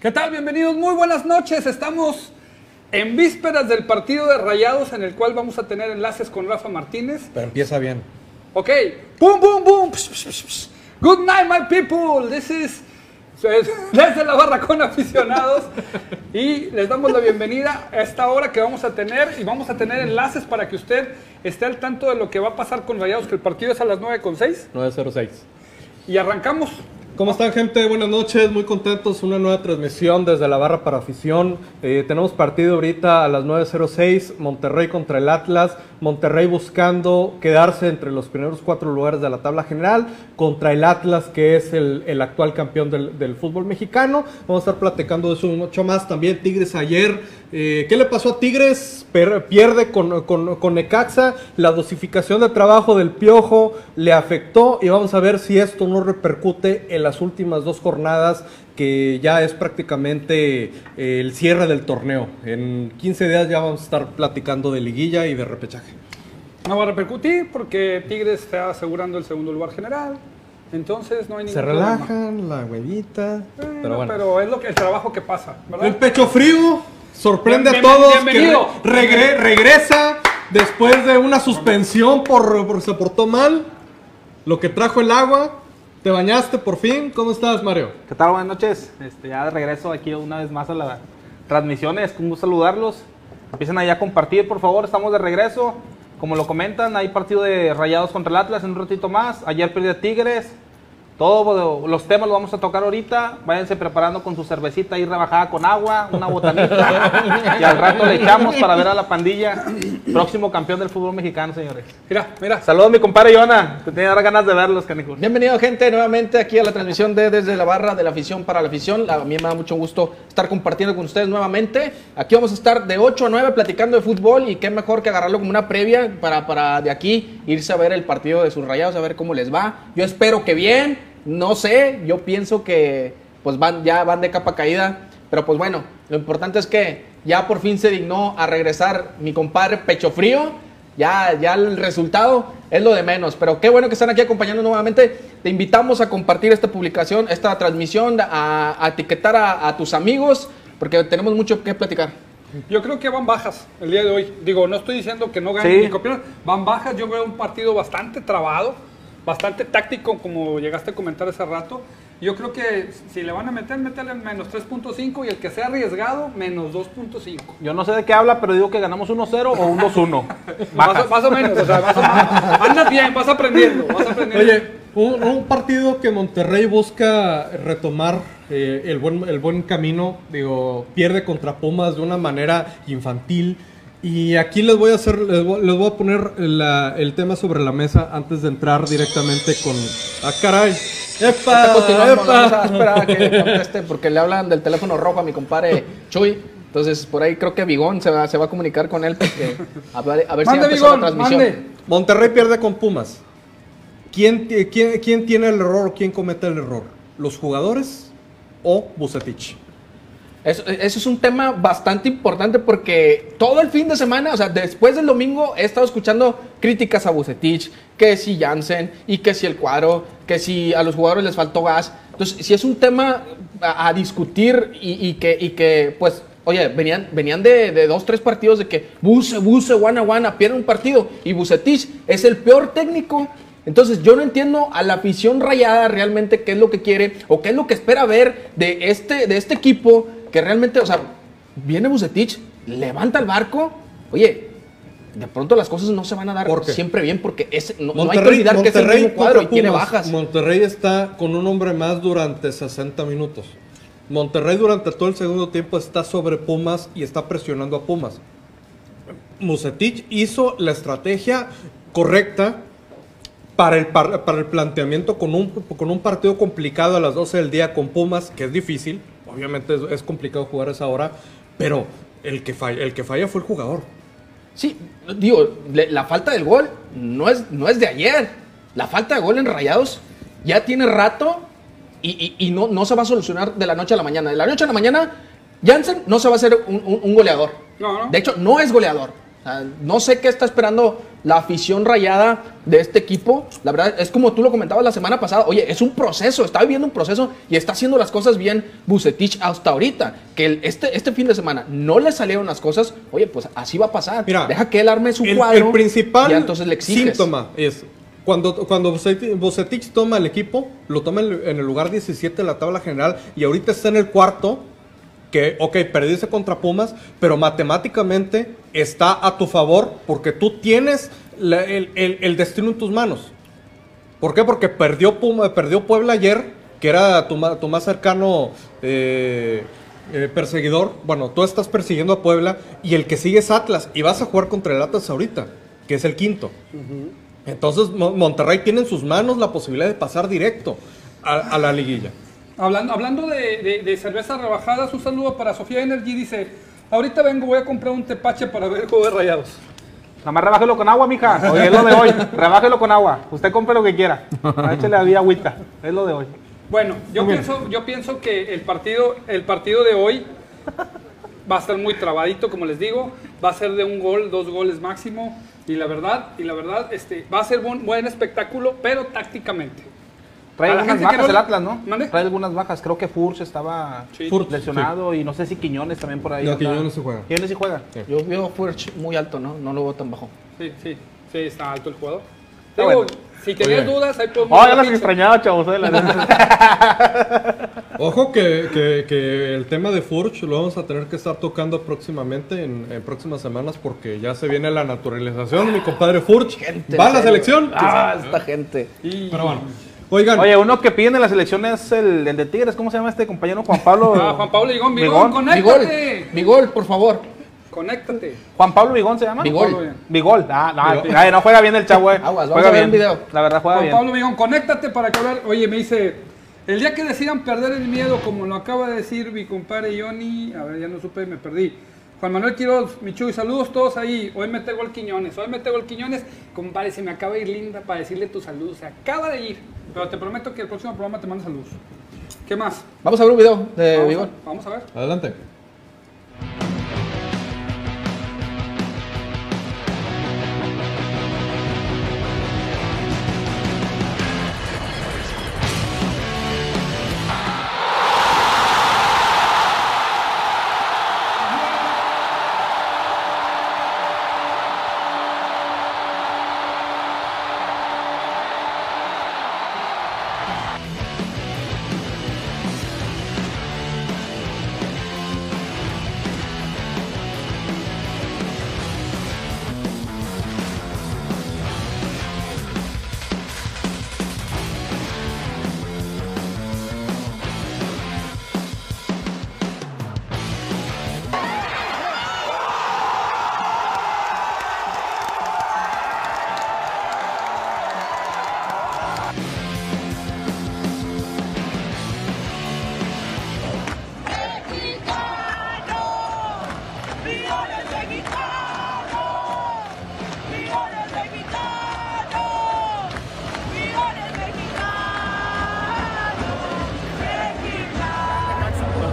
¿Qué tal? Bienvenidos, muy buenas noches. Estamos en vísperas del partido de Rayados en el cual vamos a tener enlaces con Rafa Martínez. Pero empieza bien. Ok, boom, boom, boom. Psh, psh, psh, psh. Good night, my people. This is desde la barra con aficionados y les damos la bienvenida a esta hora que vamos a tener y vamos a tener enlaces para que usted esté al tanto de lo que va a pasar con Rayados, que el partido es a las 9.6 906. y arrancamos. ¿Cómo están, gente? Buenas noches, muy contentos. Una nueva transmisión desde la barra para afición. Eh, tenemos partido ahorita a las 9.06, Monterrey contra el Atlas. Monterrey buscando quedarse entre los primeros cuatro lugares de la tabla general contra el Atlas, que es el, actual campeón del, fútbol mexicano. Vamos a estar platicando de eso mucho más. También Tigres ayer. Eh, ¿Qué le pasó a Tigres? Pierde con, con, con Necaxa. La dosificación de trabajo del Piojo le afectó y vamos a ver si esto no repercute en las últimas dos jornadas que ya es prácticamente eh, el cierre del torneo. En 15 días ya vamos a estar platicando de liguilla y de repechaje. No va a repercutir porque Tigres está asegurando el segundo lugar general. Entonces no hay ningún Se problema. relajan, la huevita. Bueno, pero bueno. pero es lo que, el trabajo que pasa, ¿verdad? El pecho frío sorprende Bien- a todos. bien- bienvenido. que re- regre- regresa después de una suspensión por, por se portó mal. Lo que trajo el agua. Te bañaste por fin. ¿Cómo estás, Mario? ¿Qué tal? Buenas noches. Este, ya de regreso aquí una vez más a la transmisión. Es un gusto saludarlos. Empiecen ahí a compartir, por favor. Estamos de regreso. Como lo comentan, hay partido de Rayados contra el Atlas en un ratito más. Ayer perdió Tigres. Todos los temas los vamos a tocar ahorita. Váyanse preparando con su cervecita ahí rebajada con agua, una botanita. y al rato le echamos para ver a la pandilla. Próximo campeón del fútbol mexicano, señores. Mira, mira. Saludos a mi compadre Yona. Que tenía ganas de verlos, canijos. Bienvenido gente nuevamente aquí a la transmisión de Desde la Barra de la Afición para la Afición. A mí me da mucho gusto estar compartiendo con ustedes nuevamente. Aquí vamos a estar de 8 a 9 platicando de fútbol y qué mejor que agarrarlo como una previa para, para de aquí irse a ver el partido de sus rayados, a ver cómo les va. Yo espero que bien, no sé, yo pienso que pues van, ya van de capa caída, pero pues bueno, lo importante es que ya por fin se dignó a regresar mi compadre Pecho Frío. Ya, ya el resultado es lo de menos. Pero qué bueno que están aquí acompañando nuevamente. Te invitamos a compartir esta publicación, esta transmisión, a, a etiquetar a, a tus amigos, porque tenemos mucho que platicar. Yo creo que van bajas el día de hoy. Digo, no estoy diciendo que no ganen Sí. ni copiar. Van bajas. Yo veo un partido bastante trabado, bastante táctico, como llegaste a comentar hace rato. Yo creo que si le van a meter, métele menos 3.5 y el que sea arriesgado, menos 2.5. Yo no sé de qué habla, pero digo que ganamos 1-0 o un 2-1. Más, más o menos, o sea, más o menos. Andas bien, vas aprendiendo, vas aprendiendo. Oye, un, un partido que Monterrey busca retomar eh, el, buen, el buen camino, digo, pierde contra Pumas de una manera infantil. Y aquí les voy a hacer, les voy, les voy a poner la- el tema sobre la mesa antes de entrar directamente con. ¡Ah, caray! ¡Epa! Continuamos, ¡Epa! vamos a esperar a que conteste, porque le hablan del teléfono rojo a mi compadre Chuy. Entonces, por ahí creo que Vigón se va, se va a comunicar con él porque a ver, a ver si mande, empezó Bigón, la transmisión. mande. Monterrey pierde con Pumas. ¿Quién, ti- quién, quién tiene el error? ¿Quién comete el error? ¿Los jugadores o Bucetich? Eso, es un tema bastante importante porque todo el fin de semana, o sea, después del domingo he estado escuchando críticas a Bucetich, que si Jansen y que si el cuadro, que si a los jugadores les faltó gas. Entonces, si es un tema a, discutir y, que, y que, pues, oye, venían, venían de, de dos, tres partidos de que Buse, Buse, Guana, Guana, pierden un partido y Bucetich es el peor técnico entonces yo no entiendo a la afición rayada realmente qué es lo que quiere o qué es lo que espera ver de este, de este equipo que realmente, o sea, viene Bucetich, levanta el barco, oye, de pronto las cosas no se van a dar siempre bien porque es, no, no hay que olvidar que es el mismo cuadro y tiene bajas. Monterrey está con un hombre más durante 60 minutos. Monterrey durante todo el segundo tiempo está sobre Pumas y está presionando a Pumas. Musetich hizo la estrategia correcta para el, par- para el planteamiento con un, con un partido complicado a las 12 del día con Pumas, que es difícil. Obviamente es, es complicado jugar a esa hora, pero el que, falla, el que falla fue el jugador. Sí, digo, la falta del gol no es, no es de ayer. La falta de gol en Rayados ya tiene rato y, y- y no, no se va a solucionar de la noche a la mañana. De la noche a la mañana, Jansen no se va a hacer un, un- un goleador. No, no. De hecho, no es goleador. No sé qué está esperando la afición rayada de este equipo. La verdad, es como tú lo comentabas la semana pasada. Oye, es un proceso, está viviendo un proceso y está haciendo las cosas bien Bucetich hasta ahorita. Que el- este, este fin de semana no le salieron las cosas. Oye, pues así va a pasar. Mira, Deja que él arme su el, cuadro. el principal y entonces le exiges. síntoma es cuando, cuando Bucetich, toma el equipo, lo toma en el lugar 17 de la tabla general y ahorita está en el cuarto. Que, ok, perdiste contra Pumas, pero matemáticamente está a tu favor porque tú tienes la- el, el- el destino en tus manos. ¿Por qué? Porque perdió, Puma, perdió Puebla ayer, que era tu, tu más cercano eh, eh, perseguidor. Bueno, tú estás persiguiendo a Puebla y el que sigue es Atlas y vas a jugar contra el Atlas ahorita, que es el quinto. Entonces Mo- Monterrey tiene en sus manos la posibilidad de pasar directo a, a la liguilla. Hablando, hablando de, de, de cervezas rebajadas, un saludo para Sofía Energy. Dice, ahorita vengo, voy a comprar un tepache para ver el juego de rayados. Nada más rebájelo con agua, mija. Hoy es lo de hoy. Rebájelo con agua. Usted compre lo que quiera. Échale a vida agüita. Es lo de hoy. Bueno, yo pienso, yo pienso que el partido, el partido de hoy va a estar muy trabadito, como les digo. Va a ser de un gol, dos goles máximo. Y la verdad, y la verdad, este, va a ser buen, buen espectáculo, pero tácticamente. Trae algunas bajas no el Atlas, ¿no? ¿Mande? Trae algunas bajas. Creo que Furch estaba Sí. Lesionado y no sé si Quiñones también por ahí. No. Quiñones sí juega. Quiñones sí juega. Yo veo Furch muy alto, ¿no? No lo veo tan bajo. Sí, sí, sí, está alto el jugador. Digo, bueno. si tenías Oye. dudas, ahí podemos... Oh, ya las extrañaba, chavos. eh. Ojo que, que- que el tema de Furch lo vamos a tener que estar tocando próximamente, en, en próximas semanas, porque ya se viene la naturalización mi compadre Furch. Gente, Va a la serio. selección. Ah, esta gente. Y- Pero bueno, oigan, Oye, uno que piden en la selección es el, el de Tigres. ¿Cómo se llama este compañero? Juan Pablo. Ah, Juan Pablo Vigón, Vigón, conéctate. Bigol, por favor. Conéctate. Juan Pablo Vigón se llama. Vigol. Vigol. Ah, no, Vigol. ay, no juega bien el chavo, eh. Aguas, vamos Juega a ver bien. video. La verdad, juega Juan bien. Pablo Vigón, conéctate para que hablar. Oye, me dice, el día que decidan perder el miedo, como lo acaba de decir mi compadre Johnny, a ver, ya no supe, me perdí. Juan Manuel Quiroz, Michuy, saludos todos ahí. Hoy me tengo el Quiñones, hoy me tengo el Quiñones. Compadre, se me acaba de ir linda para decirle tu salud. Se acaba de ir. Pero te prometo que el próximo programa te mando saludos. ¿Qué más? Vamos a ver un video de Vamos Bigol. a, vamos a ver. adelante.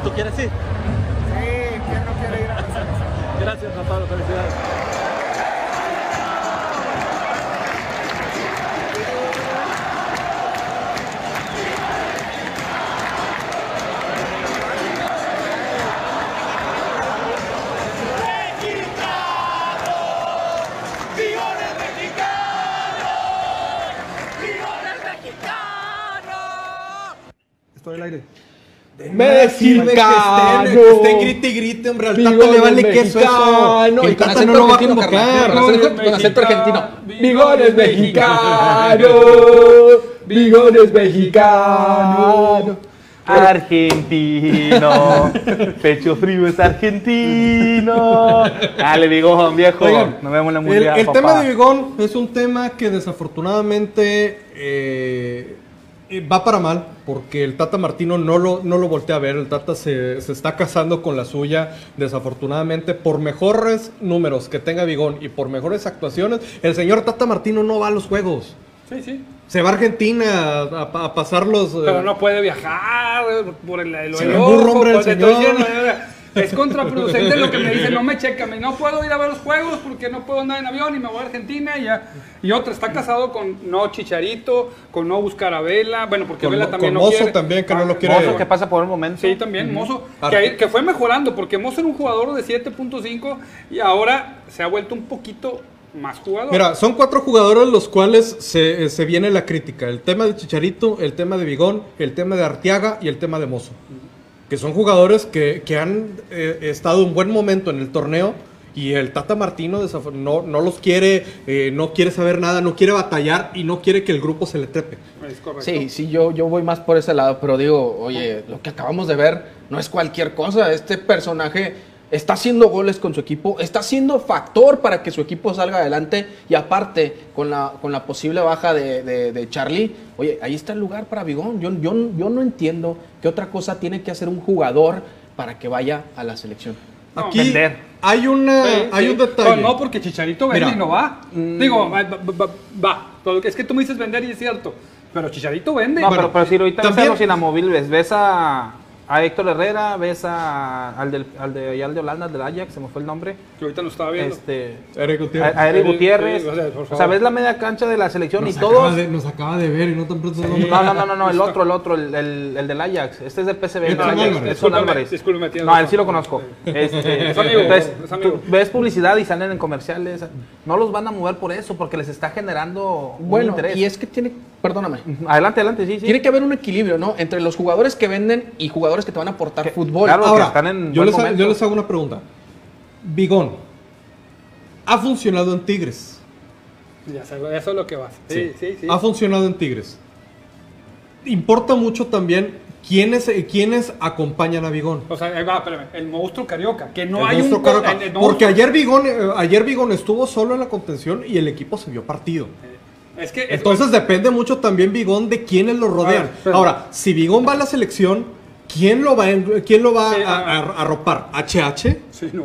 ¿Tú quieres ir? Sí, ¿quién no quiere ir a la? Gracias, Juan Pablo. Felicidades. Estoy al aire. Mexicano. Que estén, que estén grite y grite, hombre. Al Tata Bigol le vale es queso eso. Y el Tata no lo va a argentino, convocar. Con acento- argentino. Bigones mexicano. Bigones mexicano. Argentino. Pecho frío es argentino. Dale, Vigón, viejo. Oigan, Nos vemos en la el, mundial. el papá. tema de Bigón es un tema que desafortunadamente eh, eh, va para mal, porque el Tata Martino no lo, no lo voltea a ver, el Tata se, se está casando con la suya, desafortunadamente, por mejores números que tenga Bigón y por mejores actuaciones, el señor Tata Martino no va a los juegos. Sí, sí. Se va a Argentina a, a- a pasar los... eh, Pero no puede viajar por el, el, Se burro, hombre, el señor. Es contraproducente lo que me dicen, no me checa, me- no puedo ir a ver los juegos porque no puedo andar en avión y me voy a Argentina y ya. Y otra, está casado con no Chicharito, con no buscar a Vela, bueno, porque Con Vela también con no Mozo quiere. también, que no Ah, lo quiere. Mozo que pasa por el momento. Sí, también, Mozo, que, ahí- que fue mejorando, porque Mozo era un jugador de 7.5 y ahora se ha vuelto un poquito más jugador. Mira, son cuatro jugadores los cuales se, se viene la crítica. El tema de Chicharito, el tema de Vigón, el tema de Arteaga y el tema de Mozo. Que son jugadores que, que han eh, estado en buen momento en el torneo y el Tata Martino no, no los quiere, eh, no quiere saber nada, no quiere batallar y no quiere que el grupo se le trepe. Es correcto. Sí, sí, yo, yo voy más por ese lado, pero digo, oye, lo que acabamos de ver no es cualquier cosa. Este personaje está haciendo goles con su equipo, está siendo factor para que su equipo salga adelante y aparte, con la, con la posible baja de, de- de Charlie, oye, ahí está el lugar para Bigón. Yo, yo, yo no entiendo qué otra cosa tiene que hacer un jugador para que vaya a la selección. No, Aquí vender. hay, una, Sí, hay sí. un detalle. No, no, porque Chicharito vende Mira. y no va. Mm. Digo, va, va, va, Es que tú me dices vender y es cierto. Pero Chicharito vende. No, Bueno, pero, pero si ahorita ves a también- los inamovibles, ves a, a Héctor Herrera, ves a, al, del, al de allá al de Holanda, al del Ajax, se me fue el nombre. que ahorita no estaba viendo. Este, Eric a, Gutiérrez. a Eric Eric, Gutiérrez. sí, o sea, o ves la media cancha de la selección nos, y todos. de, nos acaba de ver y no tan pronto a- No, no, no, no, no, el otro, el otro, el, el, el del Ajax. Este es del PSV. No, Álvarez. Edson Discúlpame, Álvarez. discúlpame, tienes No, él sí lo conozco. Este, Es amigo, entonces, es amigo. tú ves publicidad y salen en comerciales. No los van a mover por eso, porque les está generando un Bueno, interés. y es que tiene, perdóname, Adelante, adelante, sí, sí. tiene que haber un equilibrio, ¿no? Entre los jugadores que venden y jugadores que te van a aportar Que- fútbol. claro. que están en yo, les, ha- momento. yo les hago una pregunta. Vigón, ¿ha funcionado en Tigres? Ya sé, eso es lo que vas. Sí, sí, sí. Ha funcionado en Tigres. Importa mucho también quiénes, eh, quiénes acompañan a Vigón. O sea, ahí va, espérame. El monstruo carioca. Que no El hay un. Carioca. el- el Porque ayer Vigón, eh, ayer Vigón estuvo solo en la contención y el equipo se vio partido. Es que. es- Entonces depende mucho también Vigón de quiénes lo rodean. A ver, pero- Ahora, si Vigón va a la selección, ¿quién lo va, a- quién lo va Sí, a, a- a- a arropar? ¿HH? Sí, no.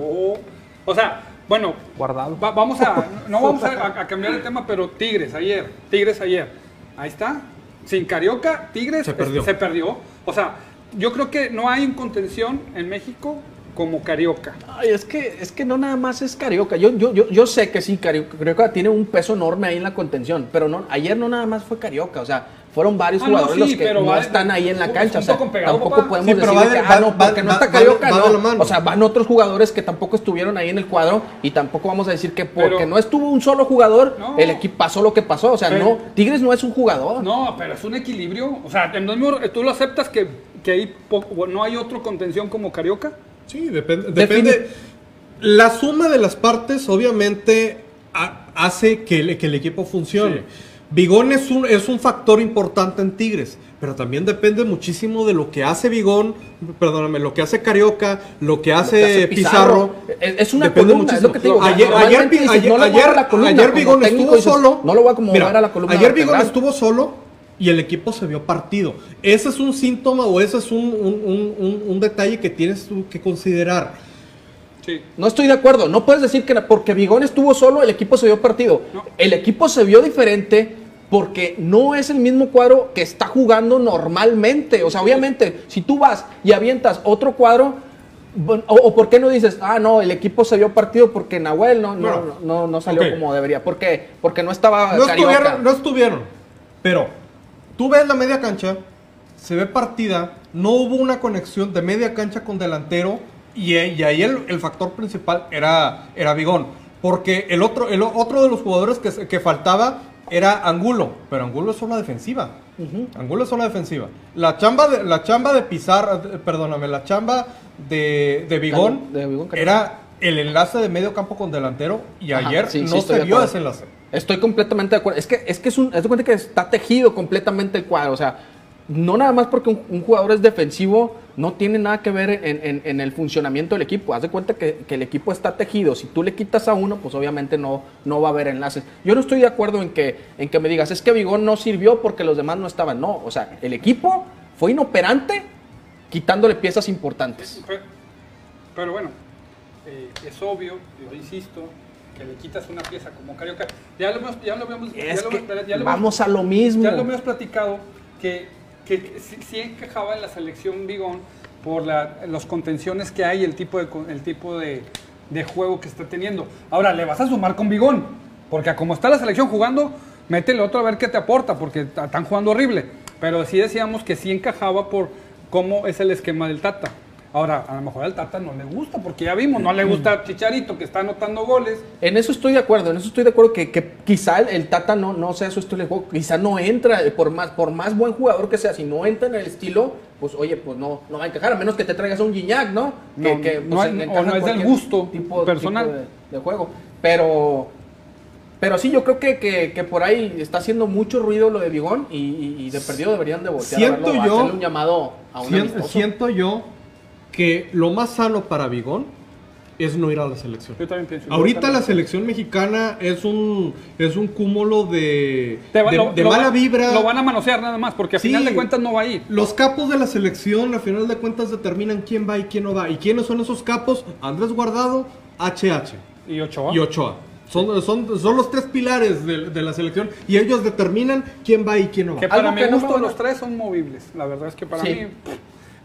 O sea, bueno. Guardado. va- vamos a. No vamos a, a cambiar el tema, pero Tigres ayer. Tigres ayer. Ahí está. Sin Carioca, Tigres Se perdió. se perdió. O sea, yo creo que no hay un contención en México como Carioca. Ay, es que, es que no nada más es Carioca. Yo, yo, yo, yo sé que sí, Carioca, Carioca tiene un peso enorme ahí en la contención, pero no, ayer no nada más fue Carioca, o sea, fueron varios Ah, no, jugadores sí, los que pero no va- están ahí en la cancha. O sea, tampoco papá. podemos Sí, decir va que, va- ah, no, va- porque no está Carioca, va no. O sea, van otros jugadores que tampoco estuvieron ahí en el cuadro y tampoco vamos a decir que porque Pero- no estuvo un solo jugador, No. el equipo pasó lo que pasó. O sea, Pero- no, Tigres no es un jugador. No, pero es un equilibrio. O sea, en el mismo- tú lo aceptas que, que hay poco- no hay otro contención como Carioca. Sí, depende. Depende. La suma de las partes, obviamente, ha- hace que el, que el equipo funcione. Sí. Vigón es un, es un factor importante en Tigres, pero también depende muchísimo de lo que hace Vigón, perdóname, lo que hace Carioca, lo que hace, que hace Pizarro. Es, es una Depende columna, es lo que te digo. Ayer, ayer, dices, ayer, no ayer, columna, Vigón estuvo dices, solo. No lo voy a Mira, mover a la columna. Ayer Vigón estuvo solo y el equipo se vio partido. Ese es un síntoma o ese es un, un- un- un- un detalle que tienes tú que considerar. Sí. No estoy de acuerdo. No puedes decir que porque Vigón estuvo solo, el equipo se vio partido. No. El equipo se vio diferente porque no es el mismo cuadro que está jugando normalmente. O sea, obviamente, si tú vas y avientas otro cuadro, o, o por qué no dices, ah, no, el equipo se vio partido porque Nahuel no, no, no, no salió como debería. ¿Por qué? Porque no estaba No Carioca. estuvieron, no estuvieron. Pero tú ves la media cancha, se ve partida, no hubo una conexión de media cancha con delantero y, y ahí el, el factor principal era, era Vigón. Porque el otro, el otro de los jugadores que, que faltaba era Angulo, pero Angulo es zona defensiva. Angulo es zona defensiva. La chamba de, la chamba de Pizarro, eh, perdóname, la chamba de, de era el enlace de medio campo con delantero y Ajá, ayer sí, no se vio ese enlace. Estoy completamente de acuerdo. Es que es que es un, haz de cuenta que está tejido completamente el cuadro. O sea, no nada más porque un, jugador es defensivo, no tiene nada que ver en, el funcionamiento del equipo. Haz de cuenta que, el equipo está tejido. Si tú le quitas a uno, pues obviamente no, no va a haber enlaces. Yo no estoy de acuerdo en que, en que me digas, es que Vigón no sirvió porque los demás no estaban. No, o sea, el equipo fue inoperante quitándole piezas importantes. Pe- Pero bueno, eh, es obvio, yo insisto, que le quitas una pieza como Carioca. Ya lo hemos, ya lo habíamos- ya lo- que ya lo vamos a lo mismo. Ya lo hemos platicado que, que, sí, sí encajaba en la selección Bigón por la- los contenciones que hay, el tipo, de, el tipo de, de juego que está teniendo. Ahora, le vas a sumar con Bigón, porque como está la selección jugando, métele otro a ver qué te aporta, porque están jugando horrible. Pero sí decíamos que sí encajaba por cómo es el esquema del Tata. Ahora, a lo mejor al Tata no le gusta, porque ya vimos, no le gusta Chicharito, que está anotando goles. En eso estoy de acuerdo, en eso estoy de acuerdo que, que quizá el, el Tata no, no sea su estilo de juego, quizá no entra, eh, por más, por más buen jugador que sea, si no entra en el estilo, pues oye, pues no, no va a encajar, a menos que te traigas a un Gignac, ¿no? Que, No, que, no pues, o no es del gusto personal. tipo de, de juego. Pero, pero sí, yo creo que, que, que por ahí está haciendo mucho ruido lo de Bigón y, y- y de perdido deberían de voltear Siento a verlo, a yo- hacerle un llamado a un siento yo que lo más sano para Bigón es no ir a la selección. Yo también pienso. Ahorita la selección mexicana es un es un cúmulo de, Te va- de, lo- de lo mala va- vibra. Lo van a manosear nada más, porque a Sí. final de cuentas no va a ir. Los capos de la selección, a final de cuentas, determinan quién va y quién no va. ¿Y quiénes son esos capos? Andrés Guardado, HH Y Ochoa. y Ochoa. Son, son, son los tres pilares de, de la selección y ellos determinan quién va y quién no va. Que para Algo mi que no gusto los tres son movibles. La verdad es que para Sí. mí... pff,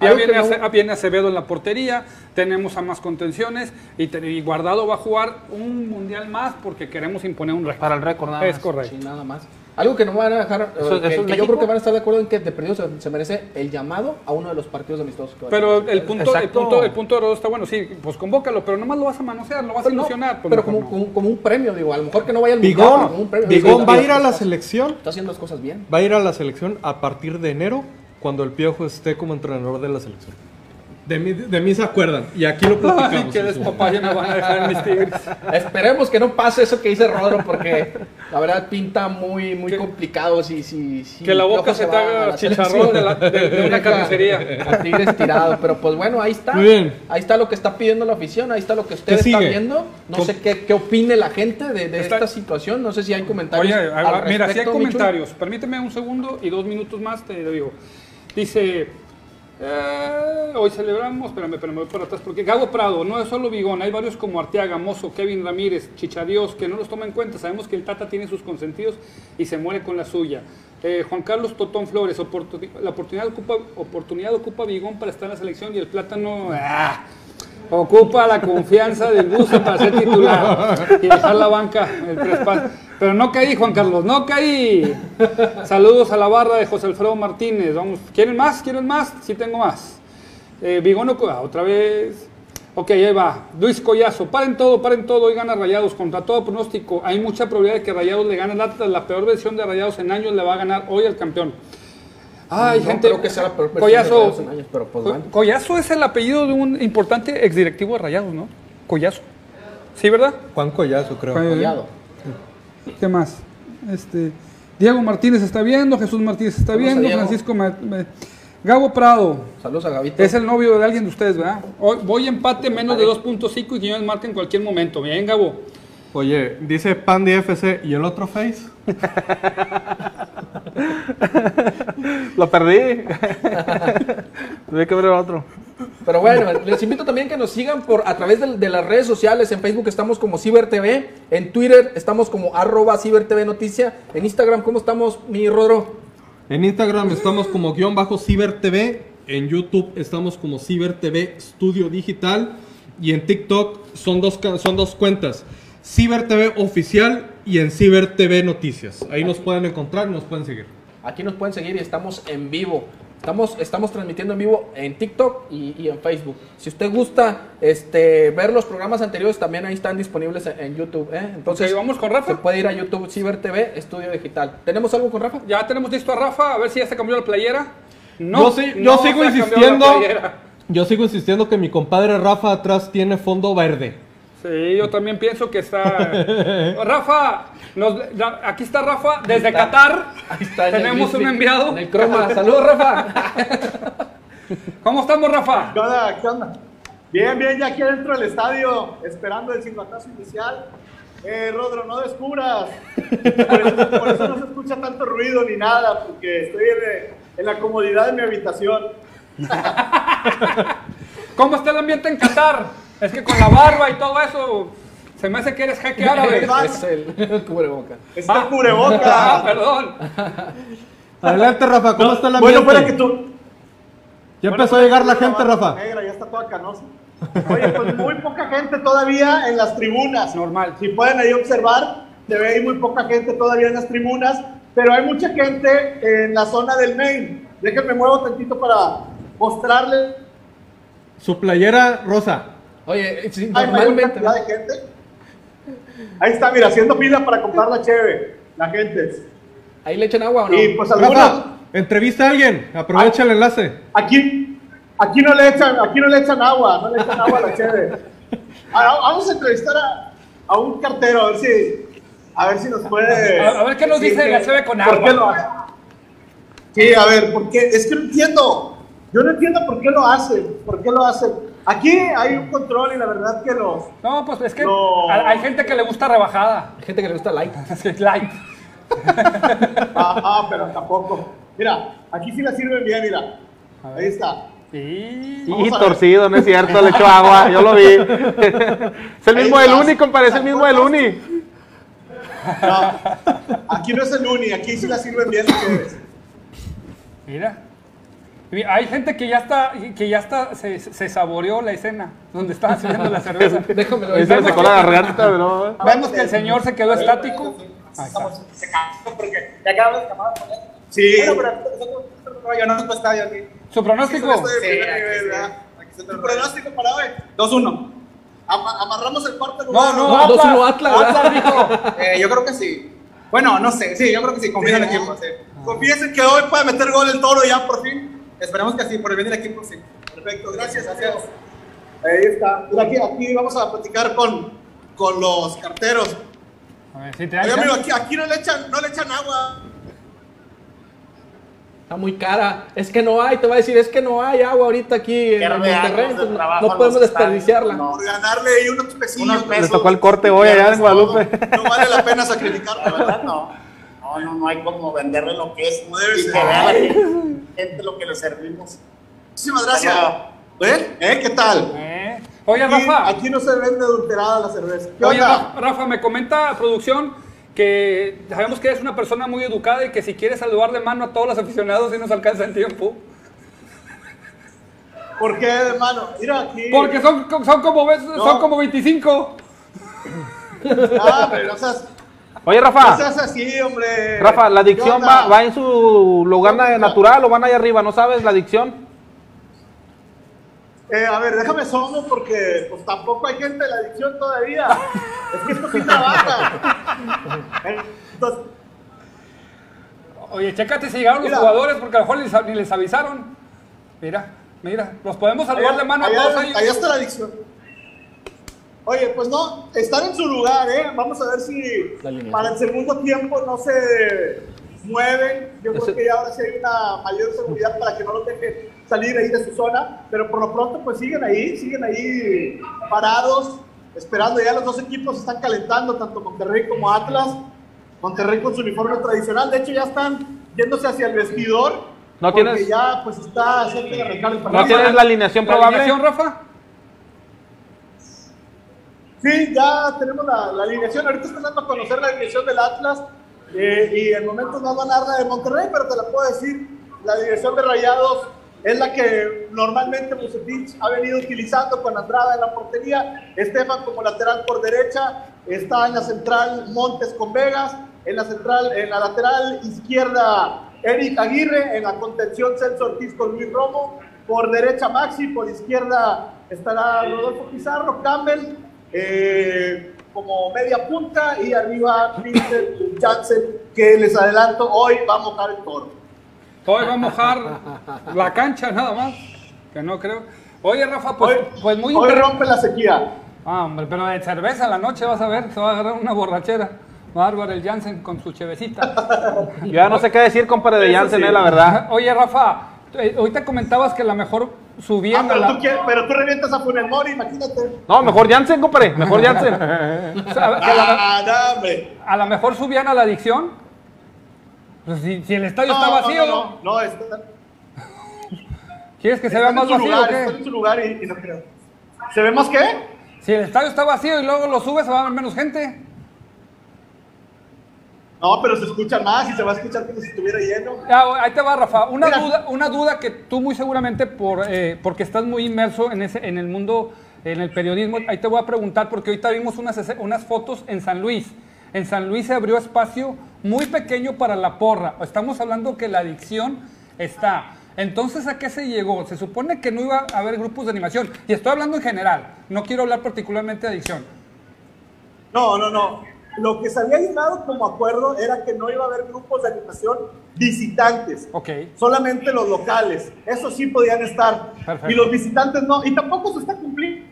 Ya viene, Ace- viene Acevedo en la portería, tenemos a más contenciones y, te- y Guardado va a jugar un mundial más porque queremos imponer un récord. Para el récord, nada Es más. correcto. Sí, nada más. Algo que no van a dejar, eh, ¿Eso- que, eso es que yo creo que van a estar de acuerdo en que de perdido se, se merece el llamado a uno de los partidos amistosos que va a Pero el punto, el punto, el punto de Rodo está bueno, sí, pues convócalo, pero nomás lo vas a manosear, lo vas a no, ilusionar. pues pero como, no. como, como un premio, digo, a lo mejor que no vaya al mundial, como Bigón, un premio. Bigón va a ir a la selección. Está haciendo las cosas bien. Va a ir a la selección a partir de enero, cuando el Piojo esté como entrenador de la selección. De mí, de mí se acuerdan. Y aquí lo Ay, platicamos. qué en su- despapalle me van a dejar en mis tigres. Esperemos que no pase eso que dice Rodro, porque la verdad pinta muy, muy Que- complicado si, si, si Que la boca se te haga chicharrón de, la- de- de una carnicería. A Tigres tirado, pero pues bueno, ahí está. Muy bien. Ahí está lo que está pidiendo la afición, ahí está lo que usted ¿Qué está sigue? viendo. No sé qué, qué opine la gente de, de Está- esta situación, no sé si hay comentarios. Oye, al mira, si hay respecto, Michu. comentarios, permíteme un segundo y dos minutos más te lo digo. Dice, eh, hoy celebramos, espérame, espérame, voy por atrás, porque Gago Prado, no es solo Bigón, hay varios como Arteaga, Mozo, Kevin Ramírez, Chichadios, que no los toma en cuenta. Sabemos que el Tata tiene sus consentidos y se muere con la suya. Eh, Juan Carlos Totón Flores, la oportunidad ocupa, oportunidad ocupa Bigón para estar en la selección y el plátano... ah, Ocupa la confianza del buzo para ser titular y dejar la banca. el. Pero no caí, Juan Carlos, no caí. Saludos a la barra de José Alfredo Martínez. Vamos, ¿quieren más? ¿Quieren más? Sí tengo más. Eh, Vigono, ah, otra vez. Ok, ahí va. Luis Collazo, paren todo, paren todo. Hoy gana Rayados contra todo pronóstico. Hay mucha probabilidad de que Rayados le gane. La peor versión de Rayados en años le va a ganar hoy al campeón. Ay, No gente. creo que sea la peor de Collazo. En años, pero pues bueno. Collazo es el apellido de un importante exdirectivo de Rayados, ¿no? Collazo. ¿Sí, verdad? Juan Collazo, creo. Juan- Collado. ¿Qué más? Este, Diego Martínez está viendo, Jesús Martínez está Saludos viendo. Francisco Ma- Ma- Gabo Prado. Saludos a Gavito. Es el novio de alguien de ustedes, ¿verdad? Hoy voy empate menos de 2.5 y Quiñones marca en cualquier momento. Bien, Gabo. Oye, dice Pandy FC y el otro Face. Lo perdí. Tuve que ver otro. Pero bueno, les invito también que nos sigan por a través de, de las redes sociales. En Facebook estamos como CiberTV, en Twitter estamos como arroba CiberTV Noticia, en Instagram, ¿cómo estamos, mi Rodro? En Instagram estamos como guion bajo CiberTV. En YouTube estamos como CiberTV Studio Digital. Y en TikTok son dos, son dos cuentas. CiberTV Oficial y en CiberTV Noticias. Ahí nos pueden encontrar y nos pueden seguir. Aquí nos pueden seguir y estamos en vivo. Estamos, estamos transmitiendo en vivo en TikTok y, y en Facebook. Si usted gusta este, ver los programas anteriores, también ahí están disponibles en, en YouTube. ¿eh? Entonces, ¿vamos con Rafa? Se puede ir a YouTube Ciber TV, Estudio Digital. ¿Tenemos algo con Rafa? Ya tenemos listo a Rafa, a ver si ya se cambió la playera. yo, sí- yo no sigo se ha cambiado insistiendo. Yo sigo insistiendo que mi compadre Rafa atrás tiene fondo verde. Sí, yo también pienso que está. Rafa, nos- aquí está Rafa desde Qatar. Ahí está. Tenemos un enviado. En el croma. Saludos, Rafa. ¿Cómo estamos, Rafa? ¿Qué onda? ¿Qué onda? Bien, bien, ya aquí adentro del estadio, esperando el silbatazo inicial. Eh, Rodro, no descubras. Por eso, por eso no se escucha tanto ruido ni nada, porque estoy en, en la comodidad de mi habitación. ¿Cómo está el ambiente en Qatar? Es que con la barba y todo eso, se me hace que eres jeque árabe. es el cubreboca. Está el Ah, cubreboca. perdón. Adelante, Rafa, ¿cómo está el Bueno, para que tú. Ya empezó a llegar la gente, Rafa. Negra, ya está toda canosa. Oye, pues muy poca gente todavía en las tribunas. Normal. Si pueden ahí observar, se ve ahí muy poca gente todavía en las tribunas, pero hay mucha gente en la zona del main. Déjenme muevo tantito para mostrarles. Su playera rosa. Oye, sí, Hay mayor normalmente. cantidad de gente. Ahí está, mira, haciendo fila para comprar la cheve, la gente. Ahí le echan agua o no. Y pues algunos, Rafa, entrevista a alguien. Aprovecha el enlace. aquí, aquí no le echan, aquí no le echan agua, no le echan agua a la cheve. Ahora, vamos a entrevistar a, a un cartero, a ver si, a ver si nos puede. A, a ver qué nos dice que- la cheve con ¿por qué lo agua. hace? Sí, a ver, ¿por qué? Es que no entiendo. Yo no entiendo por qué lo hacen, por qué lo hacen. Aquí hay un control y la verdad que los... No, pues es que No. hay gente que le gusta rebajada. Hay gente que le gusta light. Es que es light. Ah, pero tampoco. Mira, aquí sí la sirven bien, mira. Ahí está. Sí. Ver. torcido, no es cierto, le echó agua, yo lo vi. es el mismo del. Uni, compadre, es el mismo del Uni. No, aquí no es el uni, aquí sí la sirven bien ustedes. Mira. Hay gente que ya está, que ya está, se, se saboreó la escena donde estaban sirviendo la cerveza. Déjamelo. Ahí se me sacó la garganta, pero... Vemos que el señor se quedó estático. Ahí está. Estamos secando porque ya acabamos de acabar con él. Sí. Bueno, pero yo no tengo estadio aquí. Su pronóstico. Se te ¿Tu lo pronóstico para hoy? 2-1. Ama- amarramos el cuarto No, lugar. no, No, Atlas. 2-1 Atlas. Atlas dijo. Eh, yo creo que sí. Bueno, no sé, sí, yo creo que sí, confío en el equipo, sí. Confíense que hoy puede meter gol el toro ya por fin. Esperemos que sí, por el bien del equipo, sí. Perfecto, gracias, gracias. Ahí está. Mira, aquí, aquí vamos a platicar con, con los carteros. A ver, si te amigo, aquí, aquí no, le echan, no le echan agua. Está muy cara. Es que no hay, te va a decir, es que no hay agua ahorita aquí en, Monterrey. entonces no podemos desperdiciarla. No. Por ganarle ahí unos pesillos. Unos pesos. Les tocó el corte hoy allá en Guadalupe. No vale la pena sacrificarlo, La verdad no. No, no, no hay como venderle lo que es Como debe y ser. que vea la gente, lo que le servimos. Muchísimas gracias. ¿Eh? ¿Eh? ¿Qué tal? Eh. Oye, Aquí, Rafa. aquí no se vende adulterada la cerveza. ¿Qué Oye? Rafa, Rafa, me comenta producción que sabemos que eres una persona muy educada y que si quieres saludar de mano a todos los aficionados y nos alcanza el tiempo. ¿Por qué, hermano? Mira aquí. Porque son, son, como, son No. como 25. Ah, pero no seas, Oye, no Rafa, seas así, hombre. Rafa, ¿la ¿Qué adicción va, va en su lugar natural o van allá arriba? ¿No sabes la adicción? Eh, a ver, déjame somo porque pues tampoco hay gente de la adicción todavía. es que esto sí trabaja. Entonces, Oye, chécate si llegaron los jugadores porque a lo mejor ni, ni les avisaron. Mira, mira, los podemos saludar allá, de mano a todos allá está la adicción. Oye, pues no, están en su lugar, ¿eh? Vamos a ver si para el segundo tiempo no se mueven. Yo creo que ya ahora sí hay una mayor seguridad para que no los dejen salir ahí de su zona. Pero por lo pronto, pues siguen ahí, siguen ahí parados, esperando. Ya los dos equipos están calentando, tanto Monterrey como Atlas. Monterrey con su uniforme tradicional. De hecho, ya están yéndose hacia el vestidor. ¿No porque tienes- ya pues está cerca de arrancar el partido. ¿No tienes la alineación ¿La probable? alineación, Rafa? Sí, ya tenemos la, la alineación. Ahorita están dando a conocer la alineación del Atlas eh, y en momentos no van a dar de Monterrey, pero te la puedo decir. La dirección de Rayados es la que normalmente Bucetich ha venido utilizando con Andrada en la portería. Estefan como lateral por derecha. Está en la central Montes con Vegas. En la central, en la lateral izquierda Eric Aguirre. En la contención Celso Ortiz con Luis Romo. Por derecha Maxi. Por izquierda estará Rodolfo Pizarro, Campbell. Eh, como media punta y arriba Vincent Janssen que les adelanto hoy va a mojar el toro. Hoy va a mojar la cancha nada más. Que no creo. Oye, Rafa, pues, Hoy, pues muy hoy rompe la sequía. Ah, hombre, pero de cerveza la noche vas a ver, se va a agarrar una borrachera. Bárbaro el Jansen con su chevecita. Ya no sé qué decir, compadre de Jansen, sí. eh, la verdad. Oye, Rafa, eh, ahorita comentabas que la mejor Ah, subían a pero, la... tú quieres- pero tú revientas a Funes Mori, imagínate. No, mejor Jansen, compadre, mejor Jansen. o sea, a la- Ah, a lo mejor subían a la adicción. Pues si, si el estadio No, está vacío, No, no, no, está, ¿quieres que se vea más vacío o lugar, qué? está en su lugar y, y no creo. ¿Se ve más qué? Si el estadio está vacío y luego lo subes, va a haber menos gente. No, pero se escucha más y se va a escuchar como si estuviera lleno. Ah, ahí te va, Rafa. Una Mira. duda, una duda que tú muy seguramente, por, eh, porque estás muy inmerso en, ese, en el mundo, en el periodismo, ahí te voy a preguntar, porque ahorita vimos unas, unas fotos en San Luis. En San Luis se abrió espacio muy pequeño para la porra. Estamos hablando que la adicción está. Entonces, ¿a qué se llegó? Se supone que no iba a haber grupos de animación. Y estoy hablando en general. No quiero hablar particularmente de adicción. No, no, no. Lo que se había llegado como acuerdo era que no iba a haber grupos de animación visitantes. Solamente los locales. Eso sí podían estar. Perfecto. Y los visitantes no. Y tampoco se está cumpliendo.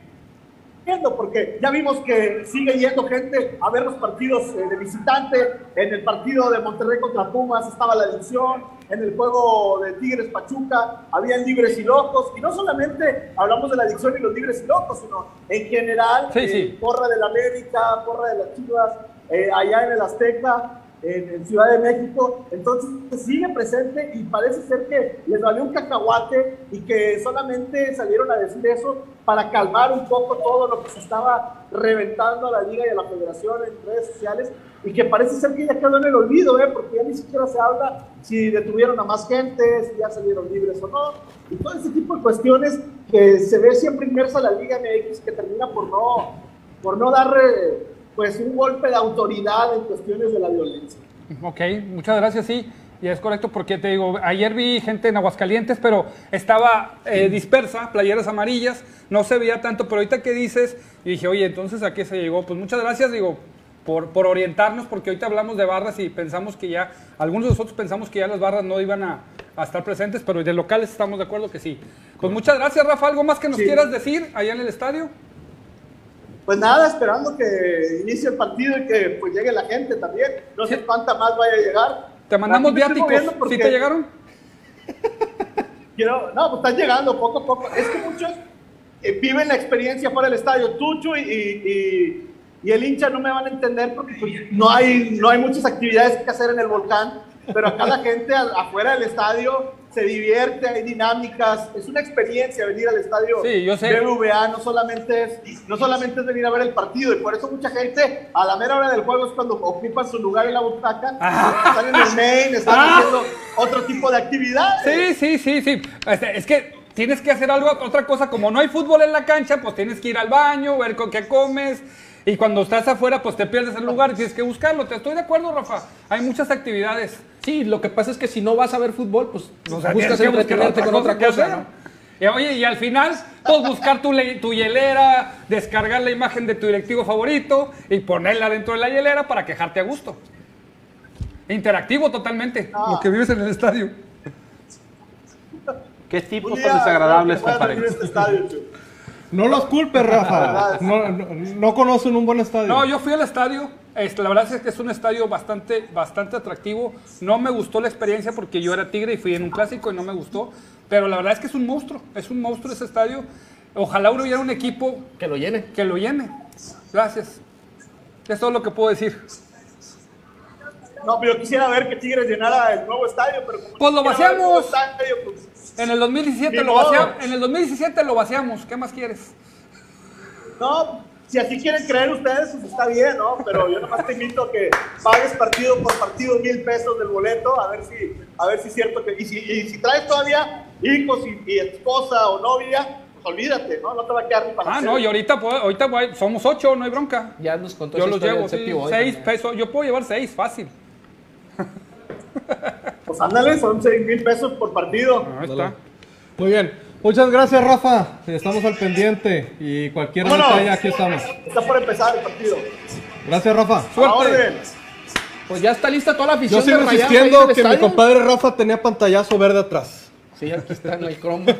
Porque ya vimos que sigue yendo gente a ver los partidos eh, de visitante. En el partido de Monterrey contra Pumas estaba la adicción. En el juego de Tigres Pachuca habían libres y locos. Y no solamente hablamos de la adicción y los libres y locos, sino en general, Sí, eh, sí. porra de la América, porra de las Chivas, eh, allá en el Azteca, en, en Ciudad de México. Entonces sigue presente y parece ser que les valió un cacahuate y que solamente salieron a decir eso para calmar un poco todo lo que se estaba reventando a la liga y a la federación en redes sociales y que parece ser que ya quedó en el olvido, ¿eh? porque ya ni siquiera se habla si detuvieron a más gente, si ya salieron libres o no, y todo ese tipo de cuestiones que se ve siempre inmersa la Liga MX que termina por no, por no dar eh, pues un golpe de autoridad en cuestiones de la violencia. Ok, muchas gracias, sí. Y es correcto porque te digo, ayer vi gente en Aguascalientes, pero estaba eh, dispersa, playeras amarillas, no se veía tanto, pero ahorita que dices, y dije, oye, entonces a qué se llegó. Pues muchas gracias, digo, por, por orientarnos, porque ahorita hablamos de barras y pensamos que ya, algunos de nosotros pensamos que ya las barras no iban a, a estar presentes, pero de locales estamos de acuerdo que sí. Pues muchas gracias, Rafa. ¿Algo más que nos Sí. quieras decir allá en el estadio? Pues nada, esperando que inicie el partido y que pues llegue la gente también. No sé cuánta más vaya a llegar. Te mandamos viáticos. ¿Sí te llegaron? quiero- no, pues están llegando poco a poco. Es que muchos eh, viven la experiencia fuera del estadio. Tucho y, y, el hincha no me van a entender porque pues, no, hay, no hay muchas actividades que hacer en el volcán. Pero acá la gente afuera del estadio se divierte, hay dinámicas. Es una experiencia venir al estadio Sí, yo sé. BBVA. No solamente, es, no solamente es venir a ver el partido. Y por eso mucha gente a la mera hora del juego es cuando ocupan su lugar en la butaca. Están en el main, están Ah. haciendo otro tipo de actividades. Sí, sí, sí, sí. Este, es que tienes que hacer algo, otra cosa, como no hay fútbol en la cancha, pues tienes que ir al baño, ver con qué comes. Y cuando estás afuera, pues te pierdes el lugar y tienes que buscarlo. Te estoy de acuerdo, Rafa. Hay muchas actividades. Sí, lo que pasa es que si no vas a ver fútbol, pues O sea, buscas entretenerte con otra cosa. Y, oye, y al final, pues buscar tu, tu hielera, descargar la imagen de tu directivo favorito y ponerla dentro de la hielera para quejarte a gusto. Interactivo totalmente, lo que vives en el estadio. Qué tipos tan desagradables, compadre. este estadio. No los culpes, Rafa. No, no, no conocen un buen estadio. No, yo fui al estadio. Este, la verdad es que es un estadio bastante, bastante atractivo. No me gustó la experiencia porque yo era tigre y fui en un clásico y no me gustó. Pero la verdad es que es un monstruo. Es un monstruo ese estadio. Ojalá hubiera un equipo Que lo llene. que lo llene. Gracias. Es todo lo que puedo decir. No, pero yo quisiera ver que Tigres llenara el nuevo estadio, pero como Pues lo vaciamos. estadio, pues, En el 2017 Ni lo vaciamos. En el 2017 lo vaciamos. ¿Qué más quieres? no, si así quieren creer ustedes, pues está bien, ¿no? Pero yo nomás te invito a que pagues partido por partido mil pesos del boleto, a ver si, a ver si es cierto que. Y si, y si traes todavía hijos y, y esposa o novia, pues olvídate, ¿no? No te va a quedar ni para Ah, hacer. no, y ahorita, puedo- ahorita voy- somos ocho, no hay bronca. Ya nos contó Yo los llevo, sí, seis también. pesos. Yo puedo llevar seis, fácil. Pues ándale, son seis mil pesos por partido. Ahí está. Muy bien. Muchas gracias, Rafa. Estamos al pendiente y cualquier detalle aquí estamos. Está por empezar el partido. Gracias, Rafa. Suerte. Pues ya está lista toda la afición Yo sigo de insistiendo el que mi compadre Rafa tenía pantallazo verde atrás. Sí, aquí está en el Chrome.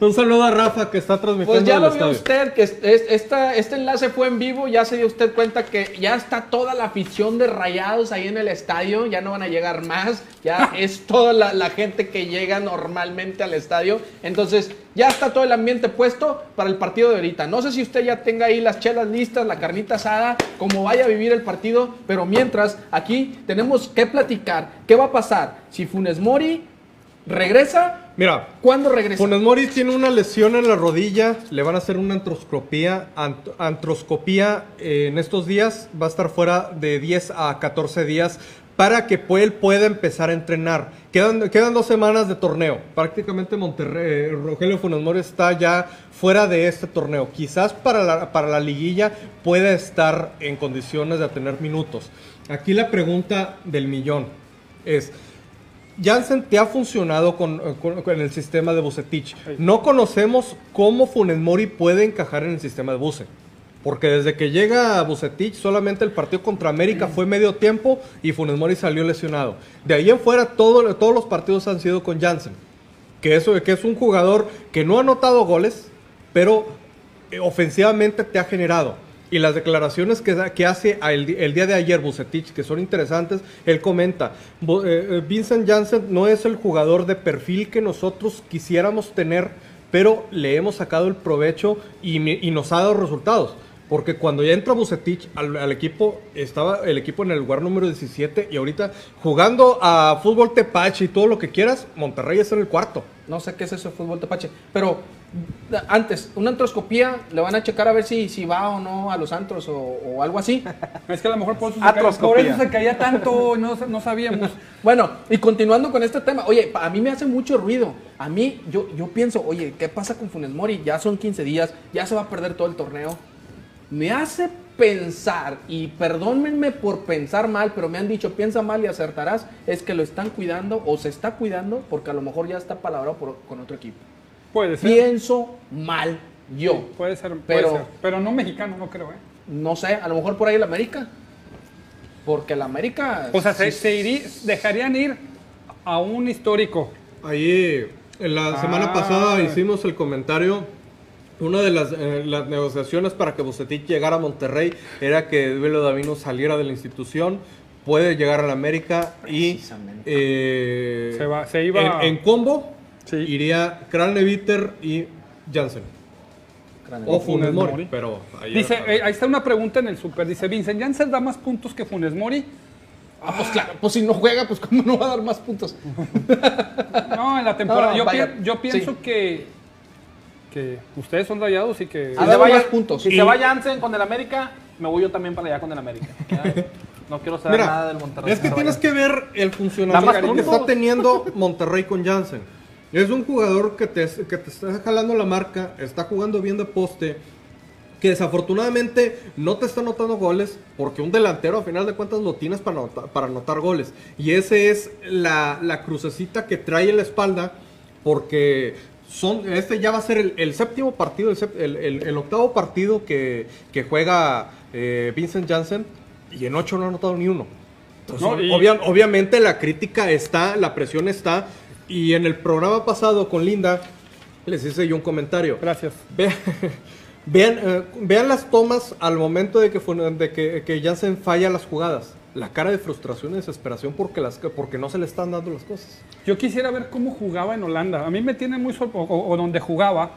Un saludo a Rafa que está transmitiendo Pues ya lo vio usted, que es- es- esta, este enlace fue en vivo, ya se dio usted cuenta que ya está toda la afición de Rayados ahí en el estadio, ya no van a llegar más, ya es toda la, la gente que llega normalmente al estadio, entonces ya está todo el ambiente puesto para el partido de ahorita. No sé si usted ya tenga ahí las chelas listas, la carnita asada, cómo vaya a vivir el partido, pero mientras aquí tenemos que platicar qué va a pasar si Funes Mori regresa Mira, ¿Cuándo regresa? Funes Mori tiene una lesión en la rodilla, le van a hacer una antroscopía, ant- antroscopía eh, en estos días, va a estar fuera de 10 a 14 días para que él pueda empezar a entrenar. Quedan, quedan dos semanas de torneo, prácticamente Monterrey, eh, Rogelio Funes Mori está ya fuera de este torneo. Quizás para la, para la liguilla pueda estar en condiciones de tener minutos. Aquí la pregunta del millón es... Janssen te ha funcionado con, eh, con- con el sistema de Bucetich. No conocemos cómo Funes Mori puede encajar en el sistema de Buce. Porque desde que llega a Bucetich, solamente el partido contra América fue medio tiempo y Funes Mori salió lesionado. De ahí en fuera, todo- todos los partidos han sido con Janssen. Que, eso, que es un jugador que no ha anotado goles, pero eh, ofensivamente te ha generado. Y las declaraciones que, que hace el, el día de ayer Bucetich, que son interesantes, él comenta, "Bu- eh, eh, Vincent Janssen no es el jugador de perfil que nosotros quisiéramos tener, pero le hemos sacado el provecho y, y nos ha dado resultados. Porque cuando ya entra Bucetich al, al equipo, estaba el equipo en el lugar número 17 y ahorita jugando a fútbol tepache y todo lo que quieras, Monterrey es en el cuarto. No sé qué es eso fútbol tepache. Pero antes, una antroscopía, le van a checar a ver si, si va o no a los antros o, o algo así. Es que a lo mejor por eso, se por eso se caía tanto, no, no sabíamos. Bueno, y continuando con este tema, oye, a mí me hace mucho ruido. A mí, yo, yo pienso, oye, ¿qué pasa con Funes Mori? Ya son 15 días, ya se va a perder todo el torneo. Me hace pensar, y perdónenme por pensar mal, pero me han dicho, piensa mal y acertarás, es que lo están cuidando o se está cuidando porque a lo mejor ya está palabrado por- con otro equipo. Puede ser. Pienso mal yo. Puede ser, puede Pero- ser. Pero no mexicano, no creo, ¿eh? No sé, a lo mejor por ahí el América. Porque el América... O sea, se, sí- se irí- dejarían ir a un histórico. Ahí, en la semana Ah. pasada hicimos el comentario. Una de las, eh, las negociaciones para que Bucetich llegara a Monterrey era que Duelo Davino saliera de la institución, puede llegar a la América y Precisamente. Se eh, va- se iba- en, en combo Sí. iría Kraneviter y Jansen. O Funes Mori, pero ahí Dice, eh, ahí está una pregunta en el super. Dice, Vincent Janssen da más puntos que Funes Mori. Ah, pues claro, pues si no juega, pues cómo no va a dar más puntos. No, en la temporada. No, yo, vaya, pi- yo pienso sí. que, que ustedes son rayados y que... Dado se vaya- más puntos. Si Y- se va Jansen con el América, me voy yo también para allá con el América. No quiero saber Mira, nada del Monterrey. es que se tienes que ver el funcionamiento que está teniendo Monterrey con Jansen. Es un jugador que te, que te está jalando la marca, está jugando bien de poste, que desafortunadamente no te está anotando goles, porque un delantero a final de cuentas lo tienes para anotar, para anotar goles. Y ese es la, la crucecita que trae en la espalda, porque son, este ya va a ser el, el séptimo partido, el, el- el- el octavo partido que, que juega eh, Vincent Janssen, y en ocho no ha anotado ni uno. Entonces, No, y- obvia- obviamente la crítica está, la presión está, y en el programa pasado con Linda les hice yo un comentario. Gracias. Ve- vean, eh, vean las tomas al momento de que, de que, que Jansen falla las jugadas. La cara de frustración y desesperación porque, las, porque no se le están dando las cosas. Yo quisiera ver cómo jugaba en Holanda. A mí me tiene muy o, o- o donde jugaba,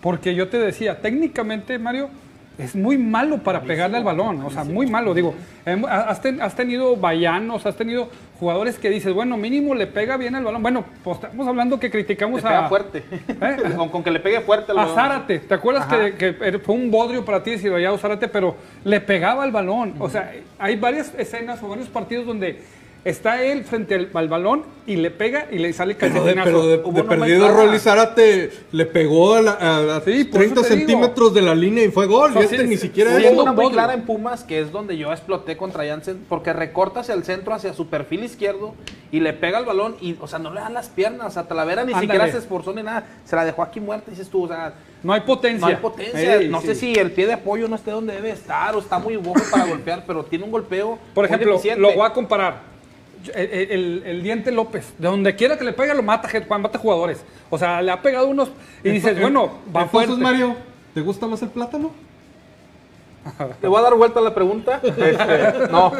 porque yo te decía, técnicamente, Mario, es muy malo para pegarle al balón. O sea, muy malo. Digo, hem- has, ten- has tenido vallanos, has tenido jugadores que dices, bueno, mínimo le pega bien al balón. Bueno, pues estamos hablando que criticamos Le pega a. fuerte. ¿Eh? Con, con que le pegue fuerte al A balón. Zárate, ¿te acuerdas que, que fue un bodrio para ti decir Rayado Zárate, pero le pegaba al balón? O sea, hay varias escenas o varios partidos donde está él frente al, al balón y le pega y le sale Pero de, calcetinazo. pero de- Hubo de perdido. Rolly Zárate le pegó a, la- a- a Sí, por 30 eso te digo. centímetros de la línea y fue gol. O sea, y este sí, ni siquiera sí, es una un muy clara en Pumas, que es donde yo exploté contra Jansen, porque recorta hacia el centro, hacia su perfil izquierdo, y le pega el balón, y, o sea, no le dan las piernas, a Talavera ni Ándale. siquiera se esforzó ni nada, se la dejó aquí muerta, dices tú, o sea, No hay potencia. no hay potencia, Ey, no sí. sé si el pie de apoyo no esté donde debe estar, o está muy bojo para golpear, pero tiene un golpeo Por ejemplo, deficiente. lo voy a comparar. El, el- el diente López, de donde quiera que le pegue, lo mata, Juan, mata jugadores. O sea, le ha pegado unos y dices, bueno, va Entonces, fuerte. Mario, ¿te gusta más el plátano? Le voy a dar vuelta a la pregunta. Este, no,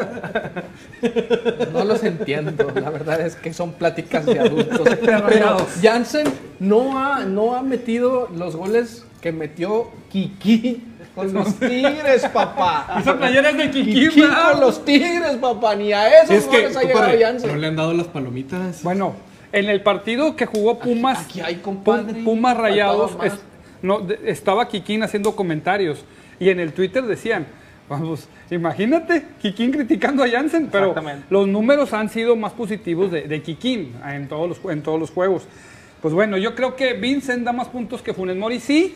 No los entiendo, la verdad es que son pláticas de adultos. Pero. Jansen no ha, no ha metido los goles que metió Kiki con los Tigres, papá. Esa playera es de Kiki, Kiki ¿verdad? con los Tigres, papá. Ni a esos es que, goles ha llegado Jansen. no le han dado las palomitas. Bueno, En el partido que jugó Pumas, aquí hay, compadre, Pum- Pumas Rayados, es- no, de- estaba Kikín haciendo comentarios y en el Twitter decían, vamos, imagínate, Kikín criticando a Jansen, pero los números han sido más positivos de, de Kikín en todos, los, en todos los juegos. Pues bueno, yo creo que Vincent da más puntos que Funes Mori, sí,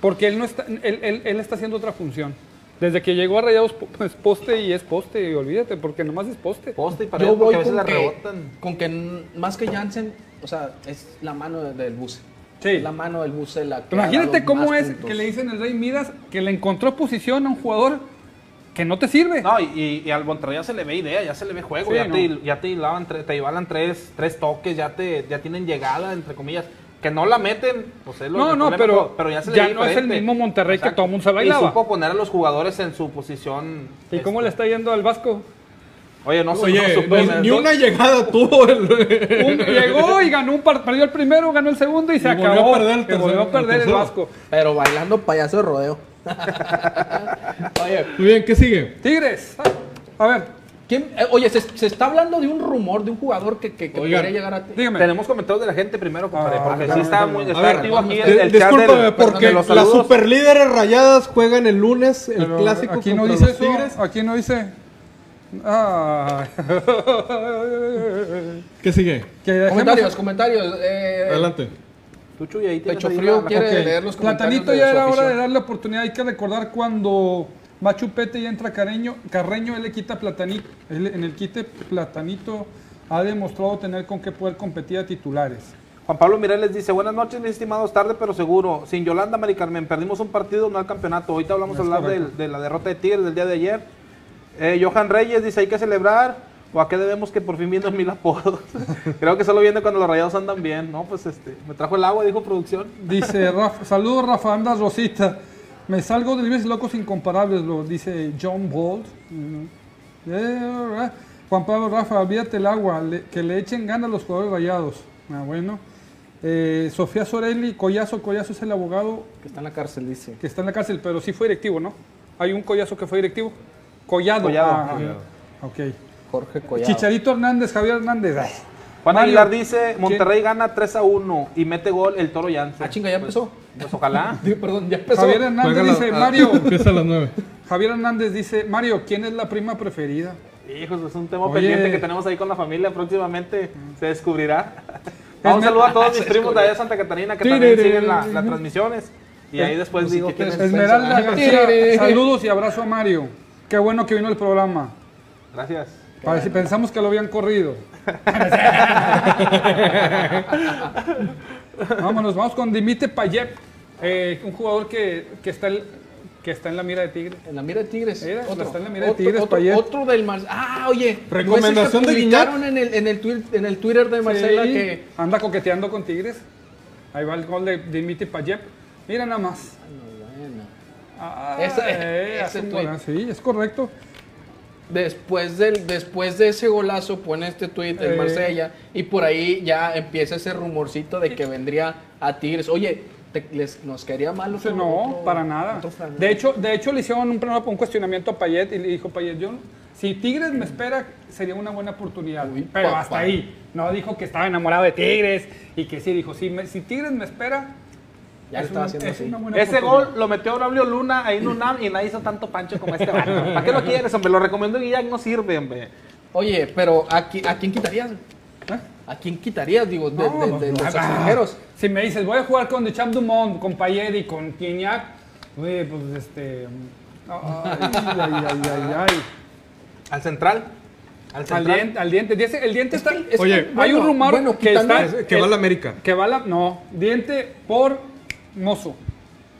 porque él, no está, él, él- él está haciendo otra función. Desde que llegó a Rayados, pues poste y es poste, y olvídate, porque nomás es poste. Poste y pared Yo porque voy a veces con le que, rebotan. con que más que Jansen, o sea, es la mano de- del buce. Sí. La mano del buce la que Imagínate cómo es puntos. que le dicen el Rey Midas que le encontró posición a un jugador que no te sirve. No, y, al Monterrey ya se le ve idea, ya se le ve juego, Sí, ya, no. te, ya te hilaban, te hilaban tres, tres toques, ya te ya tienen llegada, entre comillas. Que no la meten, pues es lo No, el no, problema, pero ya, se ya no es el diferente. mismo Monterrey que todo mundo se Y bailaba. supo poner a los jugadores en su posición. ¿Y cómo este, le está yendo al Vasco? Oye, no Oye, no supe, ni, me- ni una llegada tuvo el... Un- llegó y ganó un par, perdió el primero, ganó el segundo y se Y volvió acabó. a perder el Y volvió a tercero, perder el el tercero. Vasco. Pero bailando payaso de rodeo. Oye, Muy bien, ¿qué sigue? Tigres. A ver, ¿quién- eh, oye se, se está hablando de un rumor de un jugador que, que, que Oigan, podría llegar a ti. dígame. Tenemos comentarios de la gente primero, compadre, Ah, porque claro, sí está claro. muy está ver, activo aquí el, de- el chat discúlpame, del- porque los las superlíderes rayadas juegan el lunes el Pero clásico aquí no dice los eso. Tigres. Aquí no dice. Ah. ¿Qué sigue? dejemos- Comentarios, comentarios. eh, Adelante. Tú, Chuy, ahí tienes Pecho Frío quiere Ok. leer los comentarios Platanito ya era hora de darle oportunidad. Hay que recordar cuando Machupete y entra Carreño, Carreño, él le quita Platanito. Él, en el quite Platanito ha demostrado tener con qué poder competir a titulares. Juan Pablo Mireles dice, buenas noches, mis estimados, tarde pero seguro. Sin Yolanda, Mari Carmen, perdimos un partido, no al campeonato. Ahorita hablamos a hablar del- de la derrota de Tigres del día de ayer. Eh, Johan Reyes dice, hay que celebrar. ¿O a qué debemos que por fin viendo mil apodos? Creo que solo viene cuando los rayados andan bien, ¿no? Pues este, me trajo el agua, dijo producción. Dice Rafa, saludos Rafa, andas Rosita. Me salgo de Libres Locos Incomparables, lo dice John Bolt. Eh, Juan Pablo Rafa, olvídate el agua, le- que le echen ganas a los jugadores rayados. Ah, bueno. Eh, Sofía Sorelli, Collazo, Collazo es el abogado Que está en la cárcel, dice. que está en la cárcel, pero sí fue directivo, ¿no? Hay un Collazo que fue directivo. Collado. Collado. Ah, Collado. Ok. Jorge Collado. Chicharito Hernández, Javier Hernández. Ay. Juan Mario, Aguilar dice, Monterrey gana 3 a 1 y mete gol el Toro Yance. Ah, chinga, ya empezó. Pues ojalá. Digo, Perdón, ya empezó. Javier Hernández Juega la- dice, ah, Mario, Empieza a las 9. Javier Hernández dice, Mario, ¿quién es la prima preferida? Hijos, es un tema Oye. pendiente que tenemos ahí con la familia. Próximamente se descubrirá. Vamos, un saludo a todos mis primos de allá de Santa Catarina que también siguen la- las transmisiones. Y ahí después digo quién es. Esmeralda García, saludos y abrazo a Mario. Qué bueno que vino el programa. Gracias. Para si pensamos que lo habían corrido. Vámonos, vamos con Dimite Payet, eh, un jugador que, que está el- que está en la mira de Tigre. En la mira de Tigres. Mira, otro, está en la mira de otro, Tigres, otro, Payet. otro del Mar... Ah, oye. Recomendación ¿no es de el que publicaron en el, en, el tuit- en el Twitter de Marcela Sí, que... anda coqueteando con Tigres. Ahí va el gol de Dimite Payet. Mira nada más. Bueno. Ah, Ese- eh, ese hace un. Sí, es correcto. Después, del, después de ese golazo pone este tuit en Eh. Marsella y por ahí ya empieza ese rumorcito de que vendría a Tigres. Oye, te- les, nos quedaría mal otro- no, otro- para nada. De hecho, de hecho le hicieron un, un cuestionamiento a Payet y le dijo Payet, yo, si Tigres me espera, sería una buena oportunidad. Uy, Pero papá. hasta ahí. No dijo que estaba enamorado de Tigres y que sí, dijo, si, me- si Tigres me espera, ya lo es, estaba haciendo es así. una buena Ese gol lo metió Braulio Luna ahí en UNAM y nadie hizo tanto pancho como este vato. ¿Para qué lo quieres, hombre? Lo recomiendo Guillac, no sirve, hombre. Oye, pero ¿a, qui- a quién quitarías? ¿Eh? ¿A quién quitarías, digo, de, No, de- de no, los extranjeros? Si me dices, voy a jugar con The Champ Dumont, con Payet y con Gignac, oye, pues este... Ay, ay, ay, ay, ay. Al central. Al diente, al diente. Dice- El diente está... Es que, Oye, hay bueno, un rumor bueno, que está... Que va a la América. Que va la... No, diente por mozo.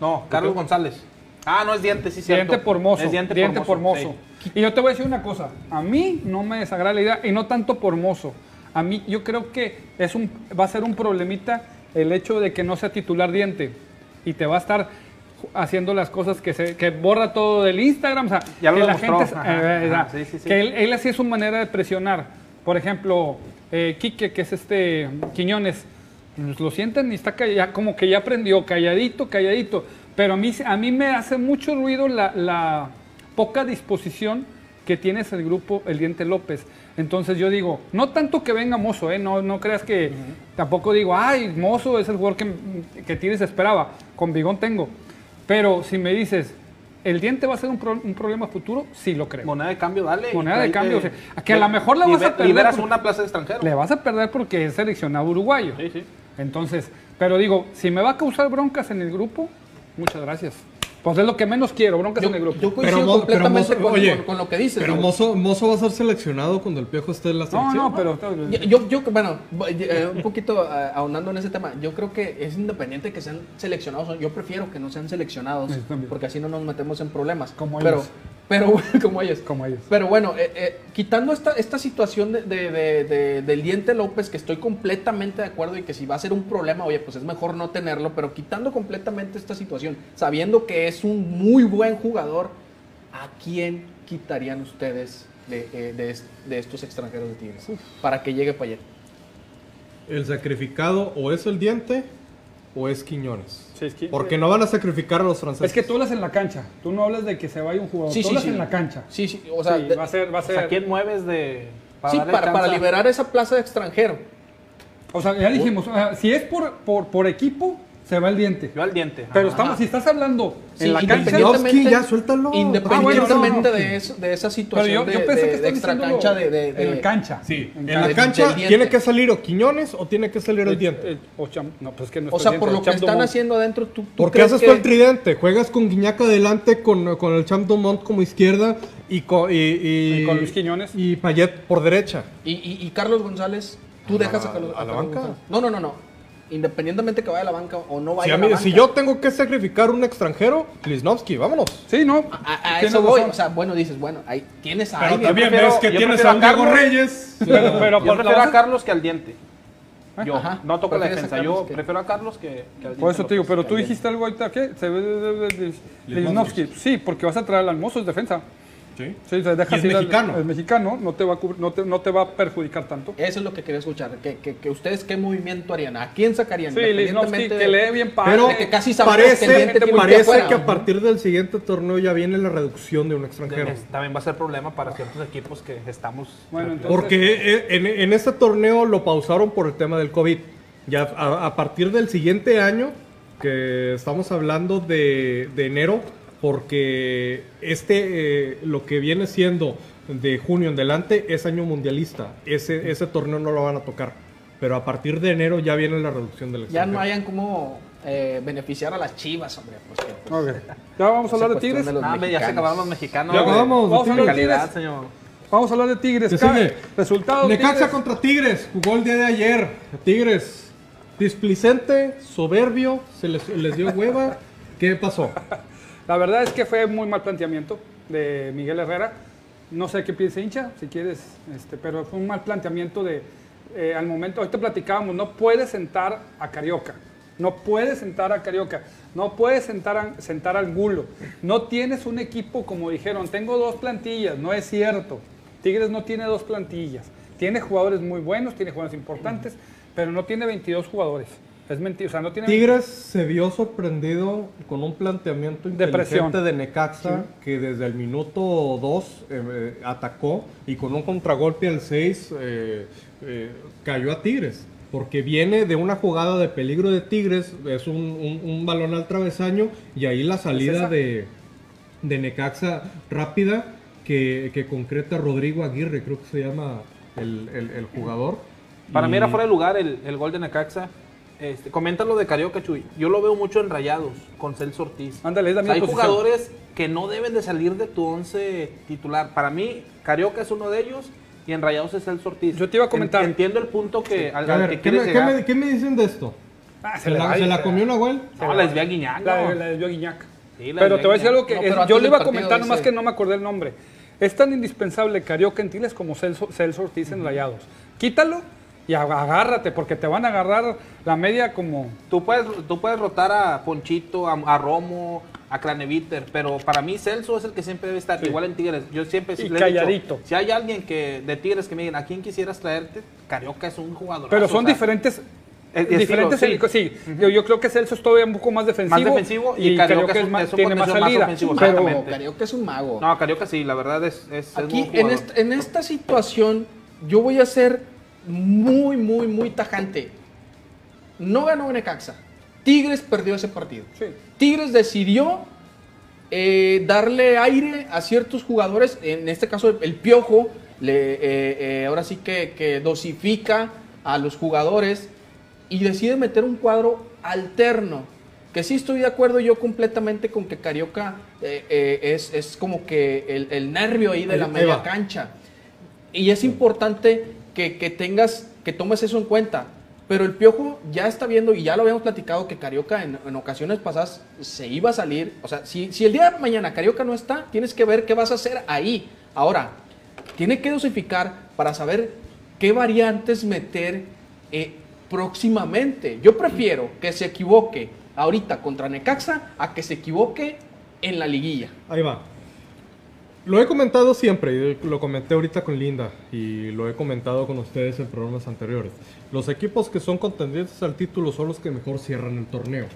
No, Carlos González. Ah, no es diente, sí, cierto. Diente por mozo. Es diente, diente por mozo. sí. Y yo te voy a decir una cosa. A mí no me desagrada la idea, y no tanto por mozo. A mí, yo creo que es un, va a ser un problemita el hecho de que no sea titular diente. Y te va a estar haciendo las cosas que se que borra todo del Instagram. O sea, Ya lo que la gente. Ajá, eh, ajá, sí, sí, sí. Que él, él así es su manera de presionar. Por ejemplo, eh, Quique, que es este Quiñones, lo sienten y está como que ya aprendió, calladito, calladito. Pero a mí, a mí me hace mucho ruido la, la poca disposición que tienes el grupo El Diente López. Entonces yo digo, no tanto que venga Mozo, ¿eh? no, no creas que tampoco digo, ay, Mozo es el jugador que, que Tigres esperaba, con Bigón tengo. Pero si me dices, ¿el Diente va a ser un, pro- un problema futuro? Sí lo creo. Moneda de cambio, dale. Moneda de cambio, o sea, que a lo mejor la vas a perder Liberas por- una plaza de extranjero. Le vas a perder porque es seleccionado uruguayo. Sí, sí. Entonces, pero digo, si me va a causar broncas en el grupo, muchas gracias. Pues es lo que menos quiero, broncas Yo, en el grupo. yo coincido Mo- pero completamente Mozo- con, oye, con- con lo que dices. Pero ¿no? Mozo, Mozo va a ser seleccionado cuando el Piojo esté en la no, selección. no, pero... Yo, yo, bueno, voy- eh, un poquito eh, ahondando en ese tema, yo creo que es independiente que sean seleccionados, yo prefiero que no sean seleccionados, porque así no nos metemos en problemas. Como pero, ellos. Pero, como ellos. Como ellos. Pero bueno, eh, eh, quitando esta, esta situación de, de- de- de- del diente López, que estoy completamente de acuerdo y que si va a ser un problema, oye, pues es mejor no tenerlo, pero quitando completamente esta situación, sabiendo que es un muy buen jugador, ¿a quién quitarían ustedes de, eh, de est- de estos extranjeros de Tigres? Para que llegue Payet. El sacrificado o es el diente o es Quiñones. Sí, es que- Porque no van a sacrificar a los franceses. Es que tú hablas en la cancha, tú no hablas de que se vaya un jugador, Sí, tú sí, hablas sí. en la cancha. Sí, sí, o sea, de- va a ser, va a O ser... sea, ¿quién mueves de. sí, para, para liberar esa plaza de extranjero. O sea, ya dijimos, o sea, si es por, por, por equipo, se va el diente. Yo al diente. Pero Ajá. estamos, si estás hablando Sí, en la cancha, ya, suéltalo. Independientemente Ah, bueno, no, no. de, eso- de esa pero situación yo, de, yo pensé de- que de extra cancha de, de- en de- cancha. Sí, en cancha. la cancha tiene que salir o Quiñones o tiene que salir el diente. Eh, o Cham- no, pues es que no O sea, por lo que están Dumont. haciendo adentro, tú, tú ¿Por qué crees haces que... tú el tridente? Juegas con Guiñac adelante, con, con el Champ Dumont como izquierda y con, y, y- Y con Luis Quiñones. Y Payet por derecha. y, y- y Carlos González, tú dejas a, Carlos, a la banca? No, no, no, no. Independientemente que vaya a la banca o no vaya a a la mí- banca. si yo tengo que sacrificar un extranjero, Lisnowski, vámonos. Sí, no. A, eso voy. O sea, bueno, dices, bueno, ahí tienes a Pero alguien. también prefiero- ves que yo tienes prefiero a Diego. Reyes. pero, pero Yo prefiero a Carlos que al diente. Yo Ajá. no toco la defensa. Yo que- prefiero a Carlos que, que al Por eso diente te digo, pero tú dijiste algo ahorita, ¿qué? Se ve de- de- de- de Lichnowsky. Sí, porque vas a traer al almozo, es defensa. Sí. Sí, se deja es mexicano. El mexicano no te va a, cubrir- no te, no te va a perjudicar tanto. Eso es lo que quería escuchar. Que, que, que ustedes qué movimiento harían. ¿A quién sacarían? Sí, Independientemente que de- lee bien padre. Pero que casi que parece, que parece que a partir del siguiente torneo ya viene la reducción de un extranjero. Es- También va a ser problema para ciertos equipos que estamos. Bueno, entonces- Porque eh, en, en este torneo lo pausaron por el tema del COVID. Ya a, a partir del siguiente año, que estamos hablando de, de enero, porque este, eh, lo que viene siendo de junio en delante es año mundialista. Ese, ese torneo no lo van a tocar. Pero a partir de enero ya viene la reducción del Ya extranjero. no hayan como eh, beneficiar a las chivas, hombre. Pues, que, pues, Ok. Ya vamos a hablar de Tigres. de Ah, ya se acabaron los mexicanos. Ya acabamos, Vamos a de hablar de calidad, Tigres. señor. Vamos a hablar de Tigres. ¿Qué Ca- sigue? Resultados. Necaxa Tigres. contra Tigres, jugó el día de ayer. Tigres, displicente, soberbio, se les, les dio hueva. ¿Qué pasó? La verdad es que fue muy mal planteamiento de Miguel Herrera. No sé qué piensa hincha, si quieres, este, pero fue un mal planteamiento de, eh, al momento, ahorita platicábamos, no puedes sentar a Carioca, no puedes sentar a Carioca, no puedes sentar, a- sentar al Gulo, no tienes un equipo como dijeron, tengo dos plantillas, no es cierto, Tigres no tiene dos plantillas, tiene jugadores muy buenos, tiene jugadores importantes, pero no tiene 22 jugadores, es mentira, o sea, no tiene Tigres se vio sorprendido con un planteamiento inteligente de Necaxa que desde el minuto 2 atacó y con un contragolpe al 6 cayó a Tigres. Porque viene de una jugada de peligro de Tigres, es un, un- un balón al travesaño y ahí la salida de, de Necaxa rápida que, que concreta Rodrigo Aguirre, creo que se llama el, el- el jugador. Para mí era fuera de lugar el, el gol de Necaxa. Este, comenta lo de Carioca, Chuy. Yo lo veo mucho en Rayados con Celso Ortiz. Ándale, es la O sea, misma hay posición. jugadores que no deben de salir de tu once titular. Para mí, Carioca es uno de ellos y en Rayados es Celso Ortiz. Yo te iba a comentar. En- entiendo el punto que, al, A al ver, que ¿qué, quieres me, qué llegar. me- qué me dicen de esto? Ah, ¿Se, la, se comió Nahuel? No, la desvía Guiñac, La, no. la desvió Guiñac. Sí, la Pero desvió te voy a decir algo que No, es- yo le iba a comentar, nomás que no me acordé el nombre. Es tan indispensable Carioca en Tigres como Celso, Celso Ortiz en Rayados. Quítalo y ag- agárrate, porque te van a agarrar la media como... Tú puedes, tú puedes rotar a Ponchito, a, a Romo, a Craneviter, pero para mí Celso es el que siempre debe estar, igual en Tigres. Yo siempre Y le he dicho, calladito. si hay alguien que de Tigres que me digan, ¿a quién quisieras traerte? Carioca es un jugador. Pero son diferentes El- el diferentes estilo, sí. yo, yo creo que Celso es todavía un poco más defensivo. Más defensivo y Carioca es un- más- es un tiene más más salida. ofensivo, pero. Carioca es un mago. No, Carioca sí, la verdad es, es, Aquí, en esta, en esta situación, yo voy a ser muy, muy, muy tajante. No ganó Necaxa. Tigres perdió ese partido. Sí. Tigres decidió eh, darle aire a ciertos jugadores, en este caso el Piojo, le, eh, eh, ahora sí que, que dosifica a los jugadores y decide meter un cuadro alterno. Que sí estoy de acuerdo yo completamente con que Carioca es, es como que el, el nervio ahí de la media cancha. Y es importante que, tengas, que tomes eso en cuenta. Pero el Piojo ya está viendo, y ya lo habíamos platicado, que Carioca en, en ocasiones pasadas se iba a salir. O sea, si, si el día de mañana Carioca no está, tienes que ver qué vas a hacer ahí. Ahora, tiene que dosificar para saber qué variantes meter eh, próximamente. Yo prefiero que se equivoque ahorita contra Necaxa a que se equivoque en la liguilla. Ahí va. Lo he comentado siempre, y lo comenté ahorita con Linda y lo he comentado con ustedes en programas anteriores. Los equipos que son contendientes al título son los que mejor cierran el torneo.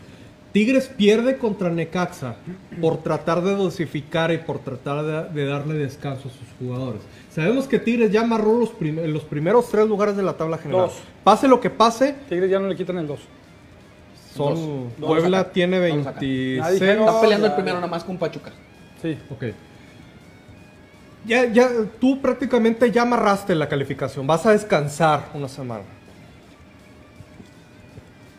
Tigres pierde contra Necaxa por tratar de dosificar y por tratar de, de darle descanso a sus jugadores. Sabemos que Tigres ya amarró los, prim- los primeros tres lugares de la tabla general. Dos. Pase lo que pase, Tigres ya no le quitan el 2. son Dos. Puebla tiene Dos acá. 26. Nadie dijeron- Está peleando el primero nada más con Pachuca. Sí. Ok. Ya, ya, tú prácticamente ya amarraste la calificación. Vas a descansar una semana.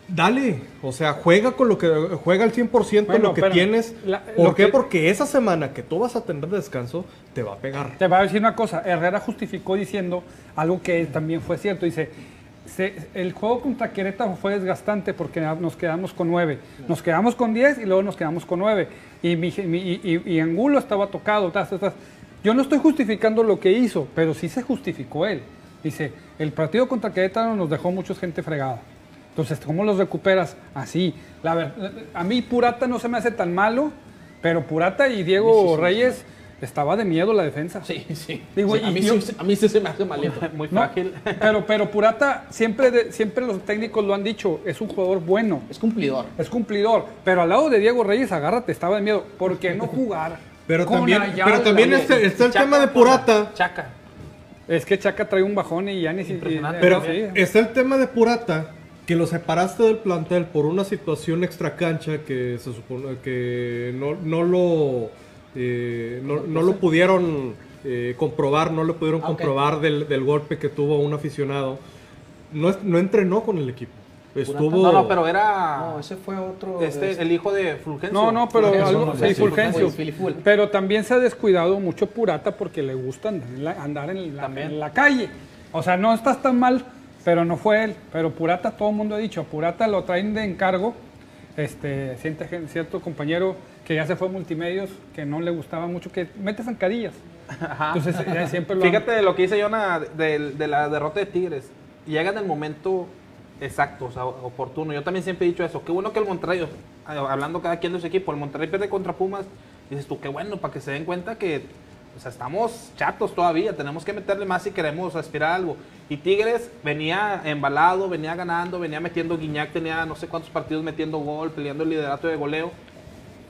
Dale, o sea, juega con lo que juega al 100% Bueno, lo que tienes. la- ¿Por qué? que- Porque esa semana que tú vas a tener descanso te va a pegar. Te voy a decir una cosa, Herrera justificó diciendo algo que también fue cierto. Dice, "Se- el juego contra Querétaro fue desgastante porque nos quedamos con 9. Nos quedamos con 10 y luego nos quedamos con 9. Y, mi- mi- y, y- y Angulo estaba tocado. tas, tas. Yo no estoy justificando lo que hizo, pero sí se justificó él. Dice, el partido contra Querétaro nos dejó mucha gente fregada. Entonces, ¿cómo los recuperas? Así. La a mí Purata no se me hace tan malo, pero Purata y Diego Reyes estaba de miedo la defensa. Sí, sí. Digo, Sí, a, mí yo- sí, a mí sí se me hace malito. Muy No, frágil. pero, pero Purata, siempre, de- siempre los técnicos lo han dicho, es un jugador bueno, Es cumplidor. es cumplidor. Pero al lado de Diego Reyes, agárrate, estaba de miedo. ¿Por qué no jugar? Pero también, pero también este- está el Chaca, tema de Purata. Chaca. Es que Chaca trae un bajón y ya ni siquiera. Impresionante. Pero sí. está el tema de Purata, que lo separaste del plantel por una situación extra cancha que se supone que no, no lo eh, no, no lo pudieron eh, comprobar, no lo pudieron Ah, comprobar del, del golpe que tuvo un aficionado. No, no entrenó con el equipo. Estuvo. No, no, pero era No, ese fue otro. este, este- el hijo de Fulgencio. No, no, pero Fulgencio, algo, no, sí, sí, Fulgencio. Pero también se ha descuidado mucho Purata porque le gusta andar en la, andar en la, También. en la calle. O sea, no estás tan mal, pero no fue él. Pero Purata, todo el mundo ha dicho, Purata lo traen de encargo. Este, cierto compañero que ya se fue a multimedios, que no le gustaba mucho, que mete zancadillas. Ajá. Entonces, ya siempre lo han- Fíjate de lo que dice Jonah de, de la derrota de Tigres. Llega en el momento exacto, oportuno. Yo también siempre he dicho eso. Qué bueno que el Monterrey, hablando cada quien de su equipo, el Monterrey pierde contra Pumas. Dices tú, qué bueno, para que se den cuenta que o estamos chatos todavía. Tenemos que meterle más si queremos aspirar algo. Y Tigres venía embalado, venía ganando, venía metiendo Guiñac, tenía no sé cuántos partidos metiendo gol, peleando el liderato de goleo.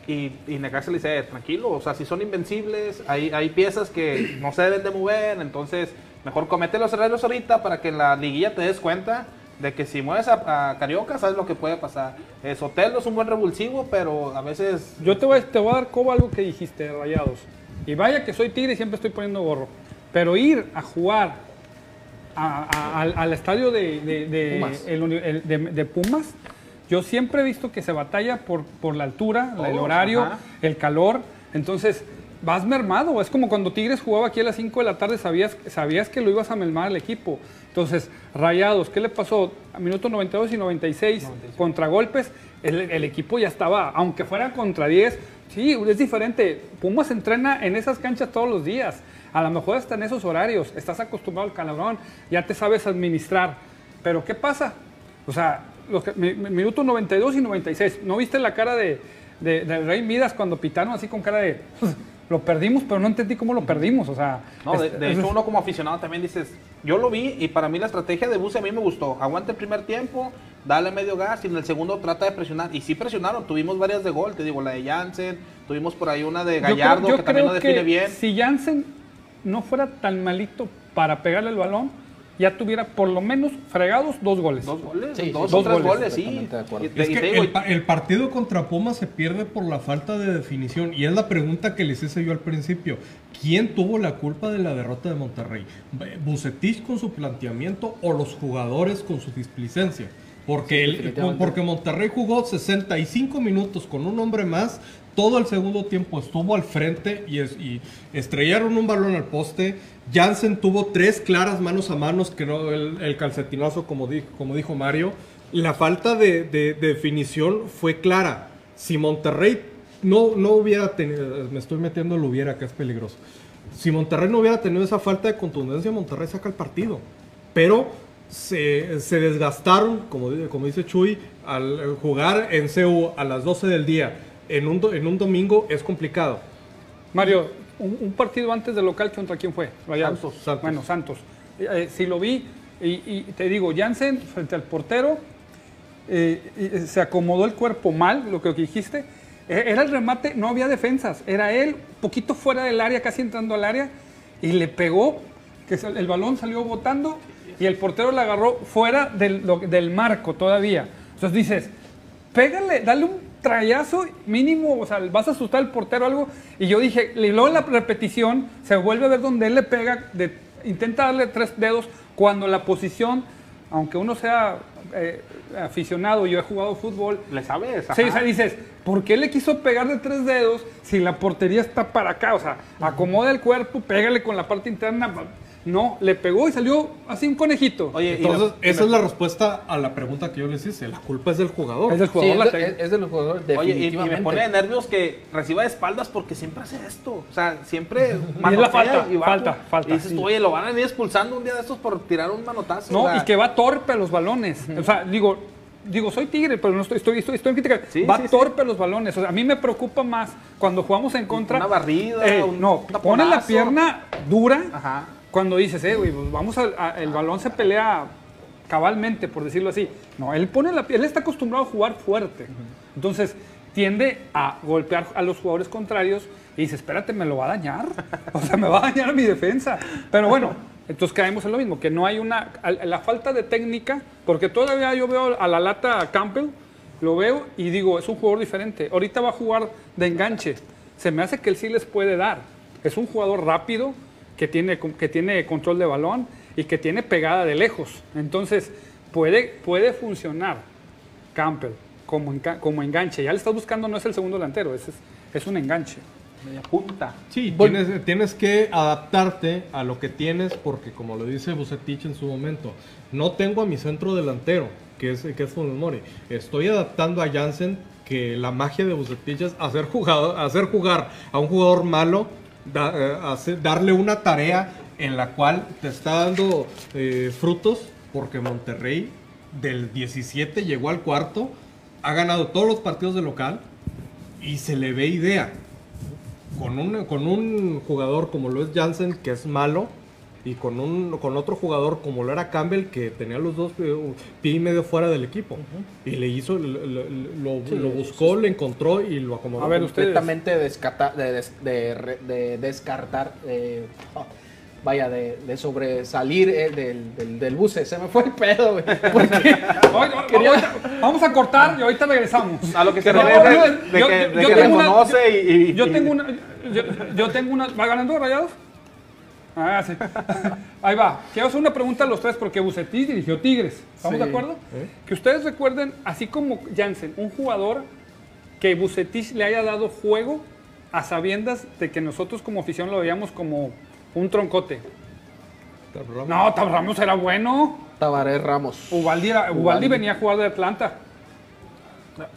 Y, y Necaxa le dice, "Eh, tranquilo, o sea, si son invencibles, hay, hay piezas que no se deben de mover, entonces mejor comete los errores ahorita para que en la liguilla te des cuenta de que si mueves a, a Carioca, sabes lo que puede pasar. Eh, Sotelo es un buen revulsivo, pero a veces... Yo te voy, te voy a dar coba algo que dijiste, Rayados. Y vaya que soy tigre y siempre estoy poniendo gorro. Pero ir a jugar a- a- al, al estadio de, de- de- Pumas. el uni- el- de- de Pumas, yo siempre he visto que se batalla por, por la altura, el horario, ajá. el calor. Entonces, vas mermado. Es como cuando Tigres jugaba aquí a las 5 de la tarde, sabías, sabías que lo ibas a mermar al equipo. Entonces, Rayados, ¿qué le pasó? A minutos 92 y 96, contragolpes, el, el equipo ya estaba, aunque fuera contra 10, sí, es diferente. Pumas entrena en esas canchas todos los días. A lo mejor hasta en esos horarios, estás acostumbrado al calabrón, ya te sabes administrar. Pero ¿qué pasa? O sea, los que- mi- mi- minutos 92 y 96. ¿No viste la cara de, de, de Rey Midas cuando pitaron así con cara de... lo perdimos, pero no entendí cómo lo perdimos. O sea, No, de, de es- hecho uno como aficionado también dices, yo lo vi y para mí la estrategia de Buse a mí me gustó. Aguanta el primer tiempo, dale medio gas y en el segundo trata de presionar. Y sí presionaron, tuvimos varias de gol, te digo, la de Jansen, tuvimos por ahí una de yo creo- Gallardo yo que también lo define que bien. Si Jansen no fuera tan malito para pegarle el balón, ya tuviera por lo menos fregados dos goles. Dos goles, Sí, dos sí, o dos tres goles, goles, sí. de Es que el, pa- el partido contra Pumas se pierde por la falta de definición y es la pregunta que les hice yo al principio. ¿Quién tuvo la culpa de la derrota de Monterrey? ¿Bucetich con su planteamiento o los jugadores con su displicencia? Porque, el- porque Monterrey jugó 65 minutos con un hombre más, todo el segundo tiempo estuvo al frente y, es- y estrellaron un balón al poste. Jansen tuvo tres claras manos a manos, que no el, el calcetinazo, como, di- como dijo Mario. La falta de, de- de definición fue clara. Si Monterrey no, no hubiera tenido, me estoy metiendo lo hubiera, que es peligroso. Si Monterrey no hubiera tenido esa falta de contundencia, Monterrey saca el partido. Pero se, se desgastaron, como, como dice Chuy, al jugar en CU a las 12 del día en un, en un domingo es complicado. Mario, un, un partido antes del local, ¿contra quién fue? Rayados. Santos, Santos. Bueno, Santos. Eh, eh, sí lo vi y, y te digo, Jansen frente al portero, eh, eh, se acomodó el cuerpo mal, lo que dijiste. Eh, Era el remate, no había defensas. Era él, poquito fuera del área, casi entrando al área, y le pegó, que el balón salió botando y el portero la agarró fuera del, del marco todavía. Entonces dices, pégale, dale un trayazo mínimo, o sea, vas a asustar al portero o algo. Y yo dije, y luego en la repetición se vuelve a ver donde él le pega, de- intenta darle tres dedos cuando la posición, aunque uno sea eh, aficionado, yo he jugado fútbol, ¿Le sabes? Sí, o sea, dices, ¿por qué le quiso pegar de tres dedos si la portería está para acá? O sea, acomoda el cuerpo, pégale con la parte interna. No, le pegó y salió así un conejito. Oye, y Entonces, la- esa es la respuesta a la pregunta que yo les hice. La culpa es del jugador. es del Sí, jugador la es, es de los jugadores, Oye, y- y, definitivamente. me pone de nervios que reciba de espaldas porque siempre hace esto. O sea, siempre la manotea falta, y va falta, falta, Y dices, tú, sí. oye, lo van a venir expulsando un día de estos por tirar un manotazo. No, o sea, y que va torpe a los balones. O sea, digo, digo, soy tigre, pero no estoy, estoy, estoy, estoy en crítica. Sí, va sí, sí. torpe a los balones. O sea, a mí me preocupa más cuando jugamos en contra. Una barrida, Eh, un no, pone la pierna dura. Ajá. Cuando dices, eh, güey, pues vamos a, a- el balón se pelea cabalmente, por decirlo así. No, él pone la él está acostumbrado a jugar fuerte. Entonces, tiende a golpear a los jugadores contrarios y dice, espérate, me lo va a dañar. O sea, me va a dañar mi defensa. Pero bueno, entonces caemos en lo mismo, que no hay una, la falta de técnica, porque todavía yo veo a la lata Campbell, lo veo y digo, es un jugador diferente. Ahorita va a jugar de enganche. Se me hace que él sí les puede dar. Es un jugador rápido, que tiene, que tiene control de balón y que tiene pegada de lejos. Entonces, puede, puede funcionar Campbell como, enga- como enganche. Ya le estás buscando, no es el segundo delantero, es, es, es un enganche. media punta. Sí, tienes, tienes que adaptarte a lo que tienes porque como lo dice Bucetich en su momento, no tengo a mi centro delantero, que es, que es Funes Mori. Estoy adaptando a Jansen, que la magia de Bucetich es hacer, jugado- hacer jugar a un jugador malo, eh, hacer- darle una tarea en la cual te está dando eh, frutos, porque Monterrey del 17 llegó al cuarto, ha ganado todos los partidos de local y se le ve idea. Con un, con un jugador como lo es Jansen, que es malo, y con, un, con otro jugador como lo era Campbell, que tenía los dos eh, pie y medio fuera del equipo. Y le hizo, lo, lo- lo- lo buscó, lo encontró y lo acomodó. A ver, completamente descata- de, des- de re- de descartar, eh, oh, vaya, de, de sobresalir eh, del, del, del buce. Se me fue el pedo, güey. Porque ahorita- vamos a cortar y ahorita regresamos. A lo que se refiere no, de yo- que, yo- de yo que tengo una- reconoce y, y- Yo tengo una. Yo, yo tengo una. ¿Va ganando Rayados? Ah, sí. Ahí va. Quiero hacer una pregunta a los tres porque Bucetich dirigió Tigres. ¿Estamos Sí. de acuerdo? Que ustedes recuerden, así como Jansen, un jugador que Bucetich le haya dado juego a sabiendas de que nosotros como afición lo veíamos como un troncote. No, Tab Ramos era bueno. Tabaré Ramos. Ubaldi, era- Ubaldi venía a jugar de Atlanta.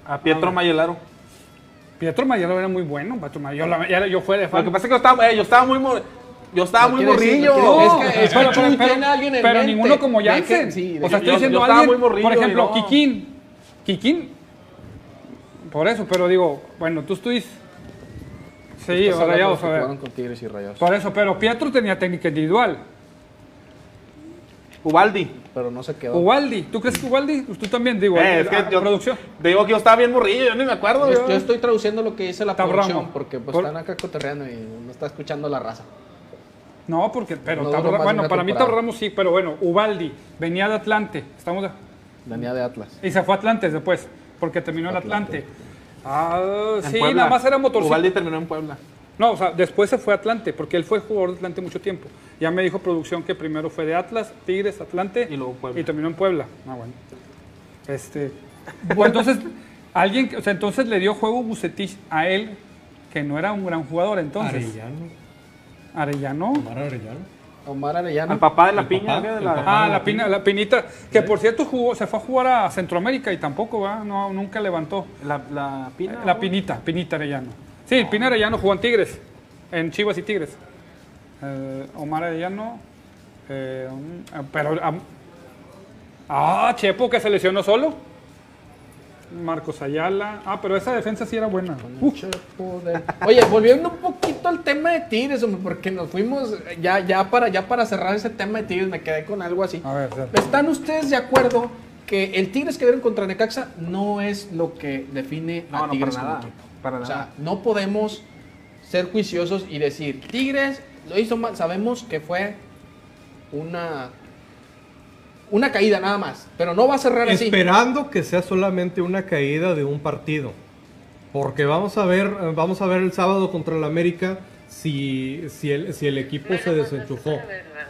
a Pietro Mayelaro. Pietro Mayero era muy bueno. Pietro Mayero, yo, yo fue de Lo que pasa es que yo estaba, eh, yo estaba muy mor- yo estaba muy morrillo. No, es que- es que pero, pero- pero- tiene a alguien en pero mente. ninguno como Jansen. sí, o sea, estoy yo- diciendo yo estaba alguien, muy morrillo por ejemplo, no. Kikín. Kikín. Por eso, pero digo, bueno, tú estuviste. Sí, o Rayados, a ver. con Tigres y Rayados. Por eso, pero Pietro tenía técnica individual. Ubaldi. Pero no se quedó. Ubaldi, ¿tú crees que Ubaldi? Tú también, digo, Eh, es que yo, producción. Digo que yo estaba bien morrillo, yo ni me acuerdo. Yo, estoy traduciendo lo que dice la Está producción porque pues Por- están acá coterreando y no está escuchando la raza. No, porque, pero No bueno, para mí. Tabramos sí, pero bueno, Ubaldi venía de Atlante, estamos de- Venía de Atlas. y se fue a Atlante después, porque terminó el Atlante. Ah, en sí, Puebla. nada más era motorcito. Ubaldi terminó en Puebla. No, o sea, después se fue a Atlante, porque él fue jugador de Atlante mucho tiempo. Ya me dijo producción que primero fue de Atlas, Tigres, Atlante Y luego Puebla. y terminó en Puebla. Ah, bueno. Este, bueno, entonces, alguien, que- o sea, entonces le dio juego Bucetich a él, que no era un gran jugador entonces. Arellano. Arellano. Omar Arellano. Omar Arellano. Al papá de la El piña. papá, ¿qué? de la-. Ah, la, pina, la pinita, que por cierto jugó, se fue a jugar a Centroamérica y tampoco, ¿verdad? No, nunca levantó. La, la pina. La. Pinita, Pinita Arellano. Sí, el Pina Arellano jugó en Tigres, en Chivas y Tigres. Eh, Omar Arellano, eh, eh, pero... ah, Chepo que se lesionó solo. Marcos Ayala. Ah, pero esa defensa sí era buena. Uh, Chepo de- Oye, volviendo un poquito al tema de Tigres, hombre, porque nos fuimos ya, ya, para, ya para cerrar ese tema de Tigres, me quedé con algo así. a ver, o ¿Están ustedes de acuerdo que el Tigres que dieron contra Necaxa no es lo que define No, a no, Tigres para como nada. equipo? Para O nada. sea, no podemos ser juiciosos y decir, Tigres lo hizo mal. Sabemos que fue una, una caída nada más, pero no va a cerrar así. Esperando que sea solamente una caída de un partido. Porque vamos a ver, eh, vamos a ver el sábado contra el América si, si, el, si el equipo se desenchufó.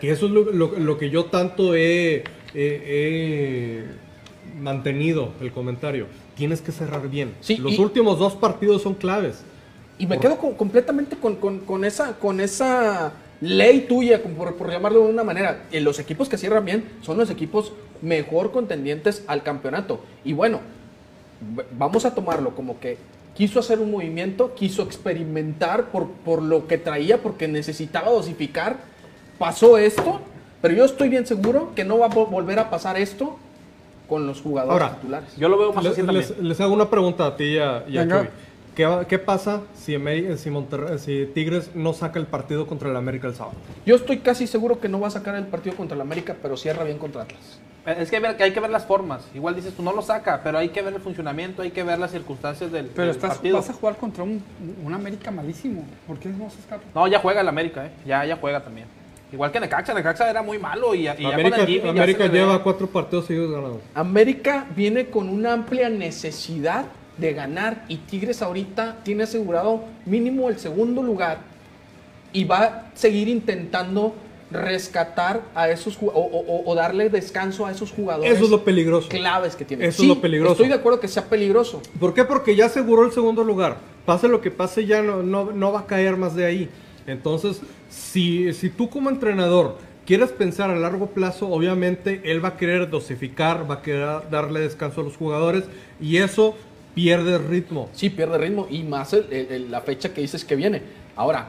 Que eso es lo, lo- lo que yo tanto he, he- he mantenido el comentario. Tienes que cerrar bien. Sí, Los y- últimos dos partidos son claves. Y me quedo con- completamente con, con- con esa, con esa ley tuya, por, por llamarlo de una manera. Los equipos que cierran bien son los equipos mejor contendientes al campeonato. Y bueno, vamos a tomarlo como que quiso hacer un movimiento, quiso experimentar por, por lo que traía, porque necesitaba dosificar. Pasó esto, pero yo estoy bien seguro que no va a vo- volver a pasar esto con los jugadores Ahora, titulares. Yo lo veo más Les, así también. les- les hago una pregunta a ti y a, y a Venga. Chuy. ¿Qué, pasa si, si, si Tigres no saca el partido contra el América el sábado? Yo estoy casi seguro que no va a sacar el partido contra el América, pero cierra bien contra Atlas. Eh, Es que hay, ver- que hay que ver las formas. Igual dices tú, no lo saca, pero hay que ver el funcionamiento, hay que ver las circunstancias del, pero del estás, partido. vas a jugar contra un, un América malísimo. ¿Por qué no se escapa? No, ya juega el América, ¿eh? Ya, ya juega también. Igual que Necaxa, Necaxa era muy malo y, ya- y ya América, con el Jimmy ya América ve. lleva cuatro partidos seguidos ganados. América viene con una amplia necesidad de ganar y Tigres ahorita tiene asegurado mínimo el segundo lugar y va a seguir intentando rescatar a esos o- o darle descanso a esos jugadores Eso es lo peligroso. claves que tiene. Eso es lo peligroso. Estoy de acuerdo que sea peligroso. ¿Por qué? Porque ya aseguró el segundo lugar. Pase lo que pase, ya no, no, no va a caer más de ahí. Entonces, si, si tú como entrenador quieres pensar a largo plazo, obviamente él va a querer dosificar, va a querer darle descanso a los jugadores y eso pierde ritmo. Sí, pierde ritmo y más el- el- el- la fecha que dices que viene. Ahora,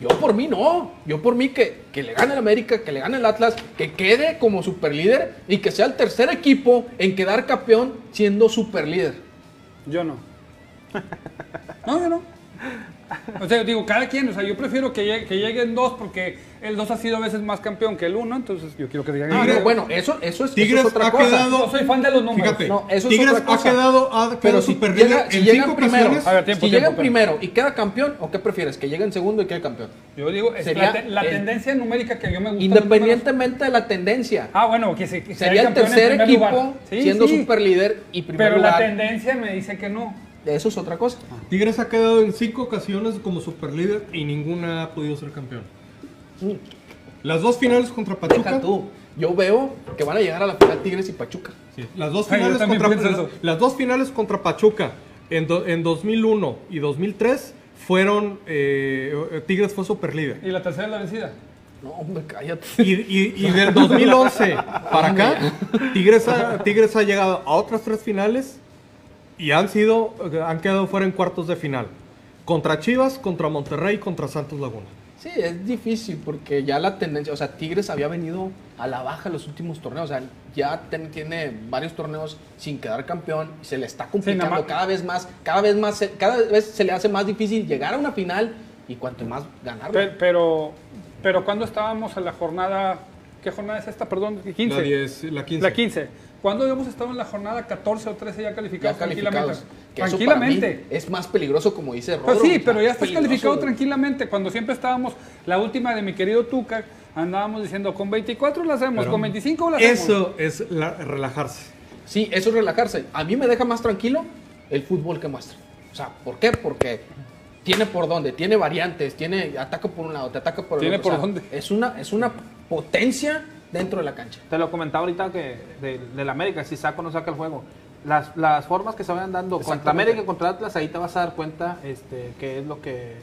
yo por mí no. Yo por mí que, que le gane el América, que le gane el Atlas, que quede como superlíder y que sea el tercer equipo en quedar campeón siendo superlíder. Yo no. No, yo no. O sea, digo, cada quien, o sea, yo prefiero que, llegue- que lleguen dos porque el dos ha sido a veces más campeón que el uno, entonces yo quiero que digan. Ah, no, bueno, eso, eso, es, eso Tigres es otra ha cosa. quedado- Yo soy fan de los números. Fíjate, No, eso es Tigres otra cosa. ha quedado, ha Pero quedado si, superlíder llega, si en llegan cinco primero, ocasiones. A ver, tiempo, si tiempo, llegan tiempo. primero y queda campeón, ¿o qué prefieres? ¿Que lleguen segundo y quede campeón? Yo digo, es Sería la, te- la el- tendencia numérica que yo me gusta. Independientemente de la tendencia. Ah, bueno, que, se, que sería el en tercer equipo. Sí, siendo sí, superlíder y primer Pero la tendencia me dice que no. Eso es otra cosa. Tigres ha quedado en cinco ocasiones como superlíder y ninguna ha podido ser campeón. Las dos finales contra Pachuca. Deja tú. Yo veo que van a llegar a la final Tigres y Pachuca. Sí, Las dos finales contra las dos finales contra Pachuca en, do- en 2001 y 2003 fueron eh, eh, Tigres fue superlíder. Y la tercera es la vencida. No, hombre, cállate. Y, y- y del 2011 para acá Tigres ha, Tigres ha llegado a otras tres finales y han sido han quedado fuera en cuartos de final contra Chivas, contra Monterrey, y contra Santos Laguna. Sí, es difícil porque ya la tendencia, o sea, Tigres había venido a la baja en los últimos torneos, o sea, ya ten- tiene varios torneos sin quedar campeón, se le está complicando cada vez más, cada vez más, se- cada vez se le hace más difícil llegar a una final y cuanto más ganar. Pe- Pero, pero cuando estábamos en la jornada, ¿qué jornada es esta? Perdón, 15. La 10, la 15. La 15. ¿Cuándo habíamos estado en la jornada 14 o 13 ya calificados? ya calificados. Tranquilamente. Que eso para mí tranquilamente. es más peligroso, como dice Rodro. Pues sí, pero ya es estás peligroso, calificado tranquilamente. Cuando siempre estábamos, la última de mi querido Tuca, andábamos diciendo, con 24 la hacemos, Pero con 25 la hacemos. Eso es la- relajarse. Sí, eso es relajarse. A mí me deja más tranquilo el fútbol que muestra. O sea, ¿por qué? Porque tiene por dónde, tiene variantes, tiene ataca por un lado, te ataca por el Tiene otro. por O sea, dónde. Es una, es una potencia dentro de la cancha. Te lo comentaba ahorita que de- del América, si saca o no saca el juego. Las, las formas que se vayan dando contra. América y contra Atlas, ahí te vas a dar cuenta este, que es lo que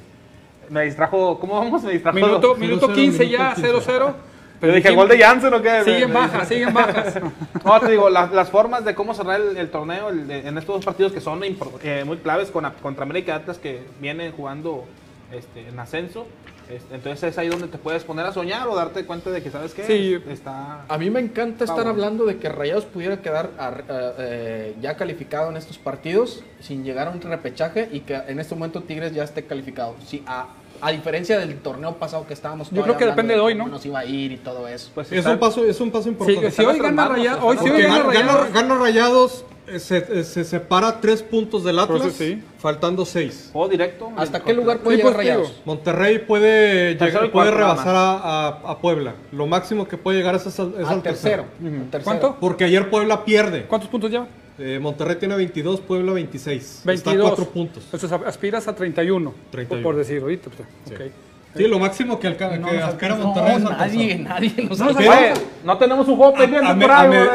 me distrajo. ¿Cómo vamos? Me distrajo. Minuto, 0-0, minuto 15 ya, minuto 0-0. Pero dije, ¿gol de Janssen o qué? Siguen bajas, siguen bajas. No, te digo, las, las formas de cómo cerrar el, el torneo el de- en estos dos partidos que son eh, muy claves con, contra América y Atlas que vienen jugando este, en ascenso. Este, entonces es ahí donde te puedes poner a soñar o darte cuenta de que, ¿sabes qué? Sí. Está... A mí me encanta estar bueno. hablando de que Rayados pudiera quedar ar- eh, eh, ya calificado en estos partidos sin llegar a un repechaje y que en este momento Tigres ya esté calificado. Sí, a, a diferencia del torneo pasado que estábamos Yo todavía creo que depende de hoy, ¿no? nos iba a ir y todo eso. Pues Es está- un paso, es un paso Sí, importante. si hoy nuestras gana manos, Rayados, está hoy si hoy gana Rayados, gana Rayados, se, eh, se separa tres puntos del Atlas, sí. faltando seis. Directo. ¿Hasta qué lugar puede Sí, llegar pues. Rayados? Monterrey puede, llegar- puede rebasar a, a- a Puebla. Lo máximo que puede llegar es, es al, al tercero. tercero. al tercero. ¿Cuánto? Porque ayer Puebla pierde. ¿Cuántos puntos lleva? Eh, Monterrey tiene 22, Puebla 26. 22. Está a 4 puntos. Entonces aspiras a 31. 31. Por decir ahorita. pues, ok. Sí, lo máximo que, alca- No, que no, aspira no, Monterrey es No, al nadie, nadie nos No, alcanza. No tenemos un juego pendiente a medio-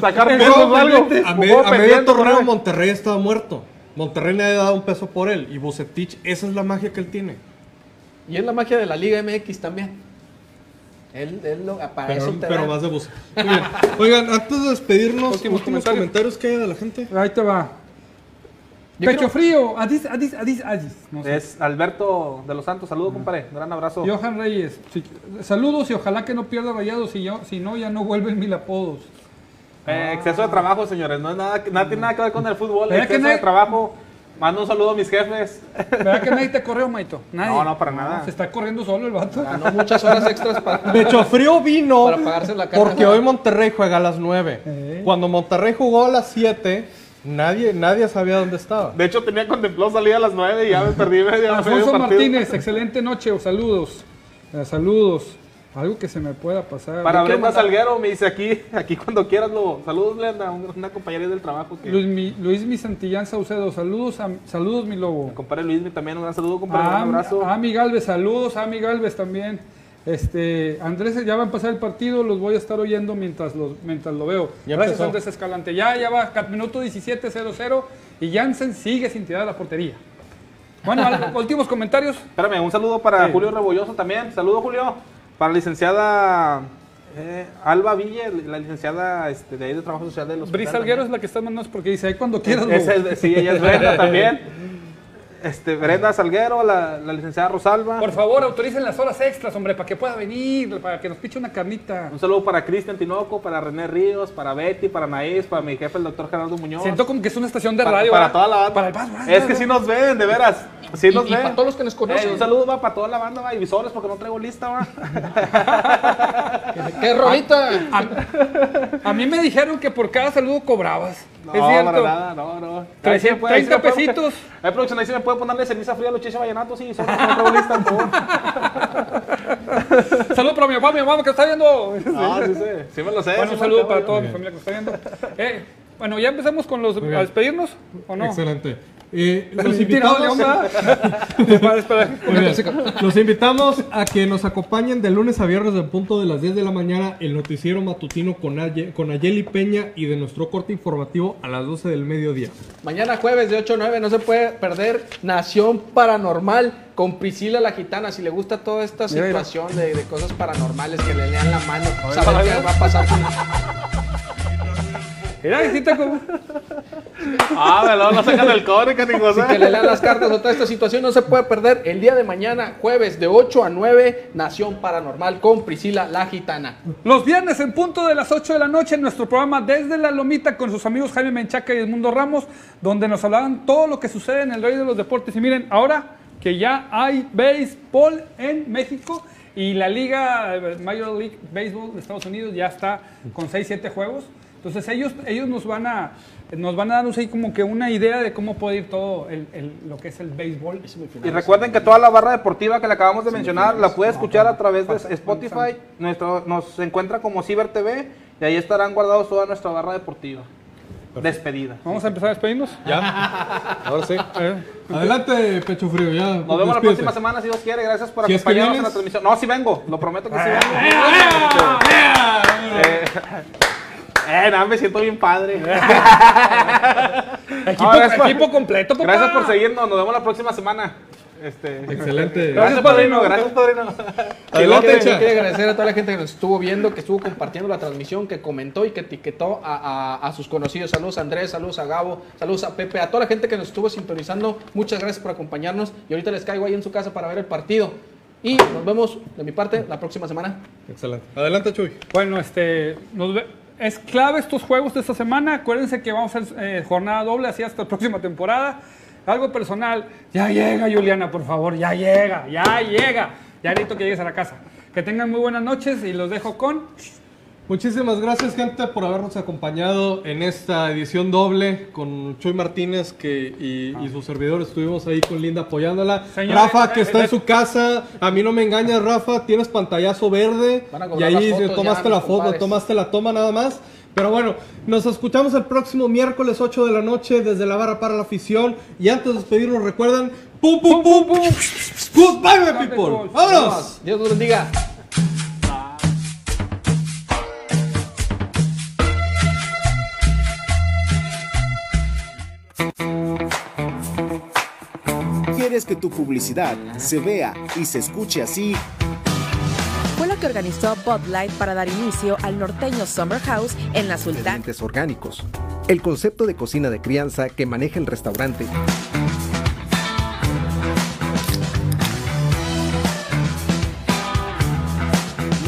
sacar pesos o algo. a, me- medio torneo. Monterrey estaba muerto. Monterrey nadie ha dado un peso por él. Y Bucetich, esa es la magia que él tiene. Y es la magia de la Liga MX también. Él, él lo, para Pero, eso te pero da. más de Bucetich. Muy bien. Oigan, antes de despedirnos, Últimos últimos, comentarios. comentarios. que hay de la gente. Ahí te va. Yo Pecho creo- frío. Adis, adis, adis, adis. No sé. Es Alberto de los Santos. Saludos, compadre. Gran abrazo. Johan Reyes. sí, Saludos y ojalá que no pierda rayados. Si, yo, si no, ya no vuelven mil apodos. Eh, exceso de trabajo, señores. No, es nada, nada tiene nada que ver con el fútbol. ¿Verdad que Exceso nadie- de trabajo. Mando un saludo a mis jefes. ¿Verdad que nadie te corrió, Maito? Nadie. No, no, para nada. Se está corriendo solo el vato. Ganó muchas horas extras para. Pecho frío vino Para pagarse la carne porque hoy Monterrey juega a las 9. Eh. Cuando Monterrey jugó a las 7, nadie, nadie sabía dónde estaba. De hecho, tenía contemplado salir a las 9 y ya me perdí media Alfonso. Martínez, excelente noche. o Saludos. Eh, saludos. Algo que se me pueda pasar. Para Brenda mandar- Salguero me dice aquí, aquí cuando quieras lo. Saludos, Brenda, una, una compañera del trabajo que. Luis, mi, Luis Mi Santillán Saucedo. Saludos, a- saludos mi lobo. Mi compadre Luis también, un gran saludo, compadre. A, un abrazo. a mi Galvez, saludos a mi Galvez también. Este, Andrés, ya va a empezar el partido, los voy a estar oyendo mientras, los, mientras lo veo. Ya Gracias empezó. Andrés Escalante. Ya, ya va, minuto 17.00 y Jansen sigue sin tirar a la portería. Bueno, últimos comentarios. Espérame, un saludo para Sí. Julio Rebolloso también. Saludo, Julio. Para la licenciada eh, Alba Villa, la licenciada este, de ahí de Trabajo Social de los Bris Salguero es la que está mandando porque dice, ahí cuando quieras. Es Lobo". el- sí, ella es también. Este, Brenda Salguero, la, la licenciada Rosalba. Por favor, autoricen las horas extras, hombre, para que pueda venir, para que nos piche una carnita. Un saludo para Cristian Tinoco, para René Ríos, para Betty, para Naís, para mi jefe, el doctor Gerardo Muñoz. Siento como que es una estación de para, radio. para ¿verdad? toda la banda. Para el Bad, es que sí nos ven, de veras. Sí Y, nos y ven. para todos los que nos conocen. Eh, un saludo va para toda la banda, va, y visores, porque no traigo lista, va. ¿Qué rolita? A mí me dijeron que por cada saludo cobrabas. No, es cierto. para nada, no, no. 300, Ahí sí me puede- ahí sí me 30 puede- pesitos. Ahí, producción, ahí sí me puede ponerle ceniza fría a los chiches vallenatos y favor. Saludos para mi papá, mi mamá que está viendo. Ah, sí, sí. Sí me lo sé. Bueno, un saludo para toda mi familia que está viendo. Eh, bueno, ya empezamos con los a despedirnos o no. Excelente. Eh, los, invitamos, a que nos acompañen de lunes a viernes en punto de las 10 de la mañana el noticiero matutino con, Aye- con Ayeli Peña y de nuestro corte informativo a las 12 del mediodía. Mañana jueves de 8 a 9 no se puede perder Nación Paranormal con Priscila la Gitana. Si le gusta toda esta Mira, mira. situación de, de cosas paranormales que le lean la mano, saber qué va a pasar con Mira, como. Ah, me lo no sacan el cobre, cosa. que le lean las cartas o toda esta situación no se puede perder el día de mañana, jueves de 8 a 9, Nación Paranormal con Priscila la Gitana. Los viernes en punto de las 8 de la noche en nuestro programa Desde la Lomita con sus amigos Jaime Menchaca y Edmundo Ramos, donde nos hablarán todo lo que sucede en el rey de los deportes. Y miren, ahora que ya hay béisbol en México y la liga eh, Major League Baseball de Estados Unidos ya está con 6, 7 juegos. Entonces ellos, ellos nos van a nos van a darnos ahí como que una idea de cómo puede ir todo el- el- lo que es el béisbol. Y recuerden que toda la barra deportiva que le acabamos de mencionar la puede escuchar a través de Spotify. Nuestro, nos encuentra como Ciber TV y ahí estarán guardados toda nuestra barra deportiva. Despedida. Vamos a empezar a despedirnos. ¿Ya? Ahora sí. Adelante, Pecho Frío, ya. Nos vemos la próxima semana si Dios quiere. Gracias por Si es que acompañarnos en la transmisión. No, sí vengo, lo prometo que sí vengo. Eh, nada, me siento bien padre. Equipo, gracias completo, papá. Gracias por seguirnos, nos vemos la próxima semana. Este, Excelente. Gracias, padrino, gracias, padrino. Quiero, agradecer a toda la gente que nos estuvo viendo, que estuvo compartiendo la transmisión, que comentó y que etiquetó a, a- a sus conocidos. Saludos a Andrés, saludos a Gabo, saludos a Pepe, a toda la gente que nos estuvo sintonizando. Muchas gracias por acompañarnos y ahorita les caigo ahí en su casa para ver el partido. Y nos vemos de mi parte la próxima semana. Excelente. Adelante, Chuy. Bueno, este, nos ve- es clave estos juegos de esta semana. Acuérdense que vamos a hacer eh, jornada doble así hasta la próxima temporada. Algo personal, ya llega Juliana, por favor, ya llega, ya llega. Ya necesito que llegues a la casa. Que tengan muy buenas noches y los dejo con... Muchísimas gracias, gente, por habernos acompañado en esta edición doble con Chuy Martínez que, y, y su servidor. Estuvimos ahí con Linda apoyándola. Señor, Rafa, eh, que está eh, en su casa. A mí no me engañas, Rafa. Tienes pantallazo verde. Y ahí fotos tomaste ya, la foto, tomaste la toma nada más. Pero bueno, nos escuchamos el próximo miércoles 8 de la noche desde la barra para la afición. Y antes de despedirnos, recuerden. ¡Pum, pum, pum, pum! ¡Goodbye, my people! ¡Vámonos! Dios los bendiga. ¿Quieres que tu publicidad se vea y se escuche así? Fue lo que organizó Bud Light para dar inicio al norteño Summer House en la Sultana. ingredientes orgánicos. El concepto de cocina de crianza que maneja el restaurante.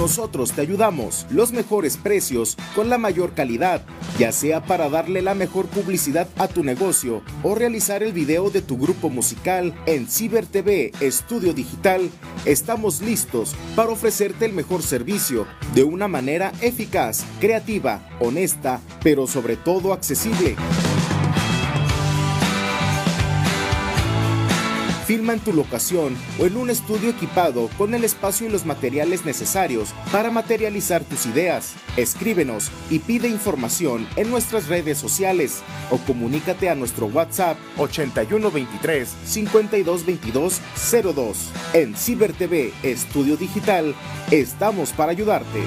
Nosotros te ayudamos. Los mejores precios con la mayor calidad, ya sea para darle la mejor publicidad a tu negocio o realizar el video de tu grupo musical en Ciber TV Estudio Digital. Estamos listos para ofrecerte el mejor servicio de una manera eficaz, creativa, honesta, pero sobre todo accesible. Filma en tu locación o en un estudio equipado con el espacio y los materiales necesarios para materializar tus ideas. Escríbenos y pide información en nuestras redes sociales o comunícate a nuestro WhatsApp 8123 5222 02. En Ciber TV Estudio Digital estamos para ayudarte.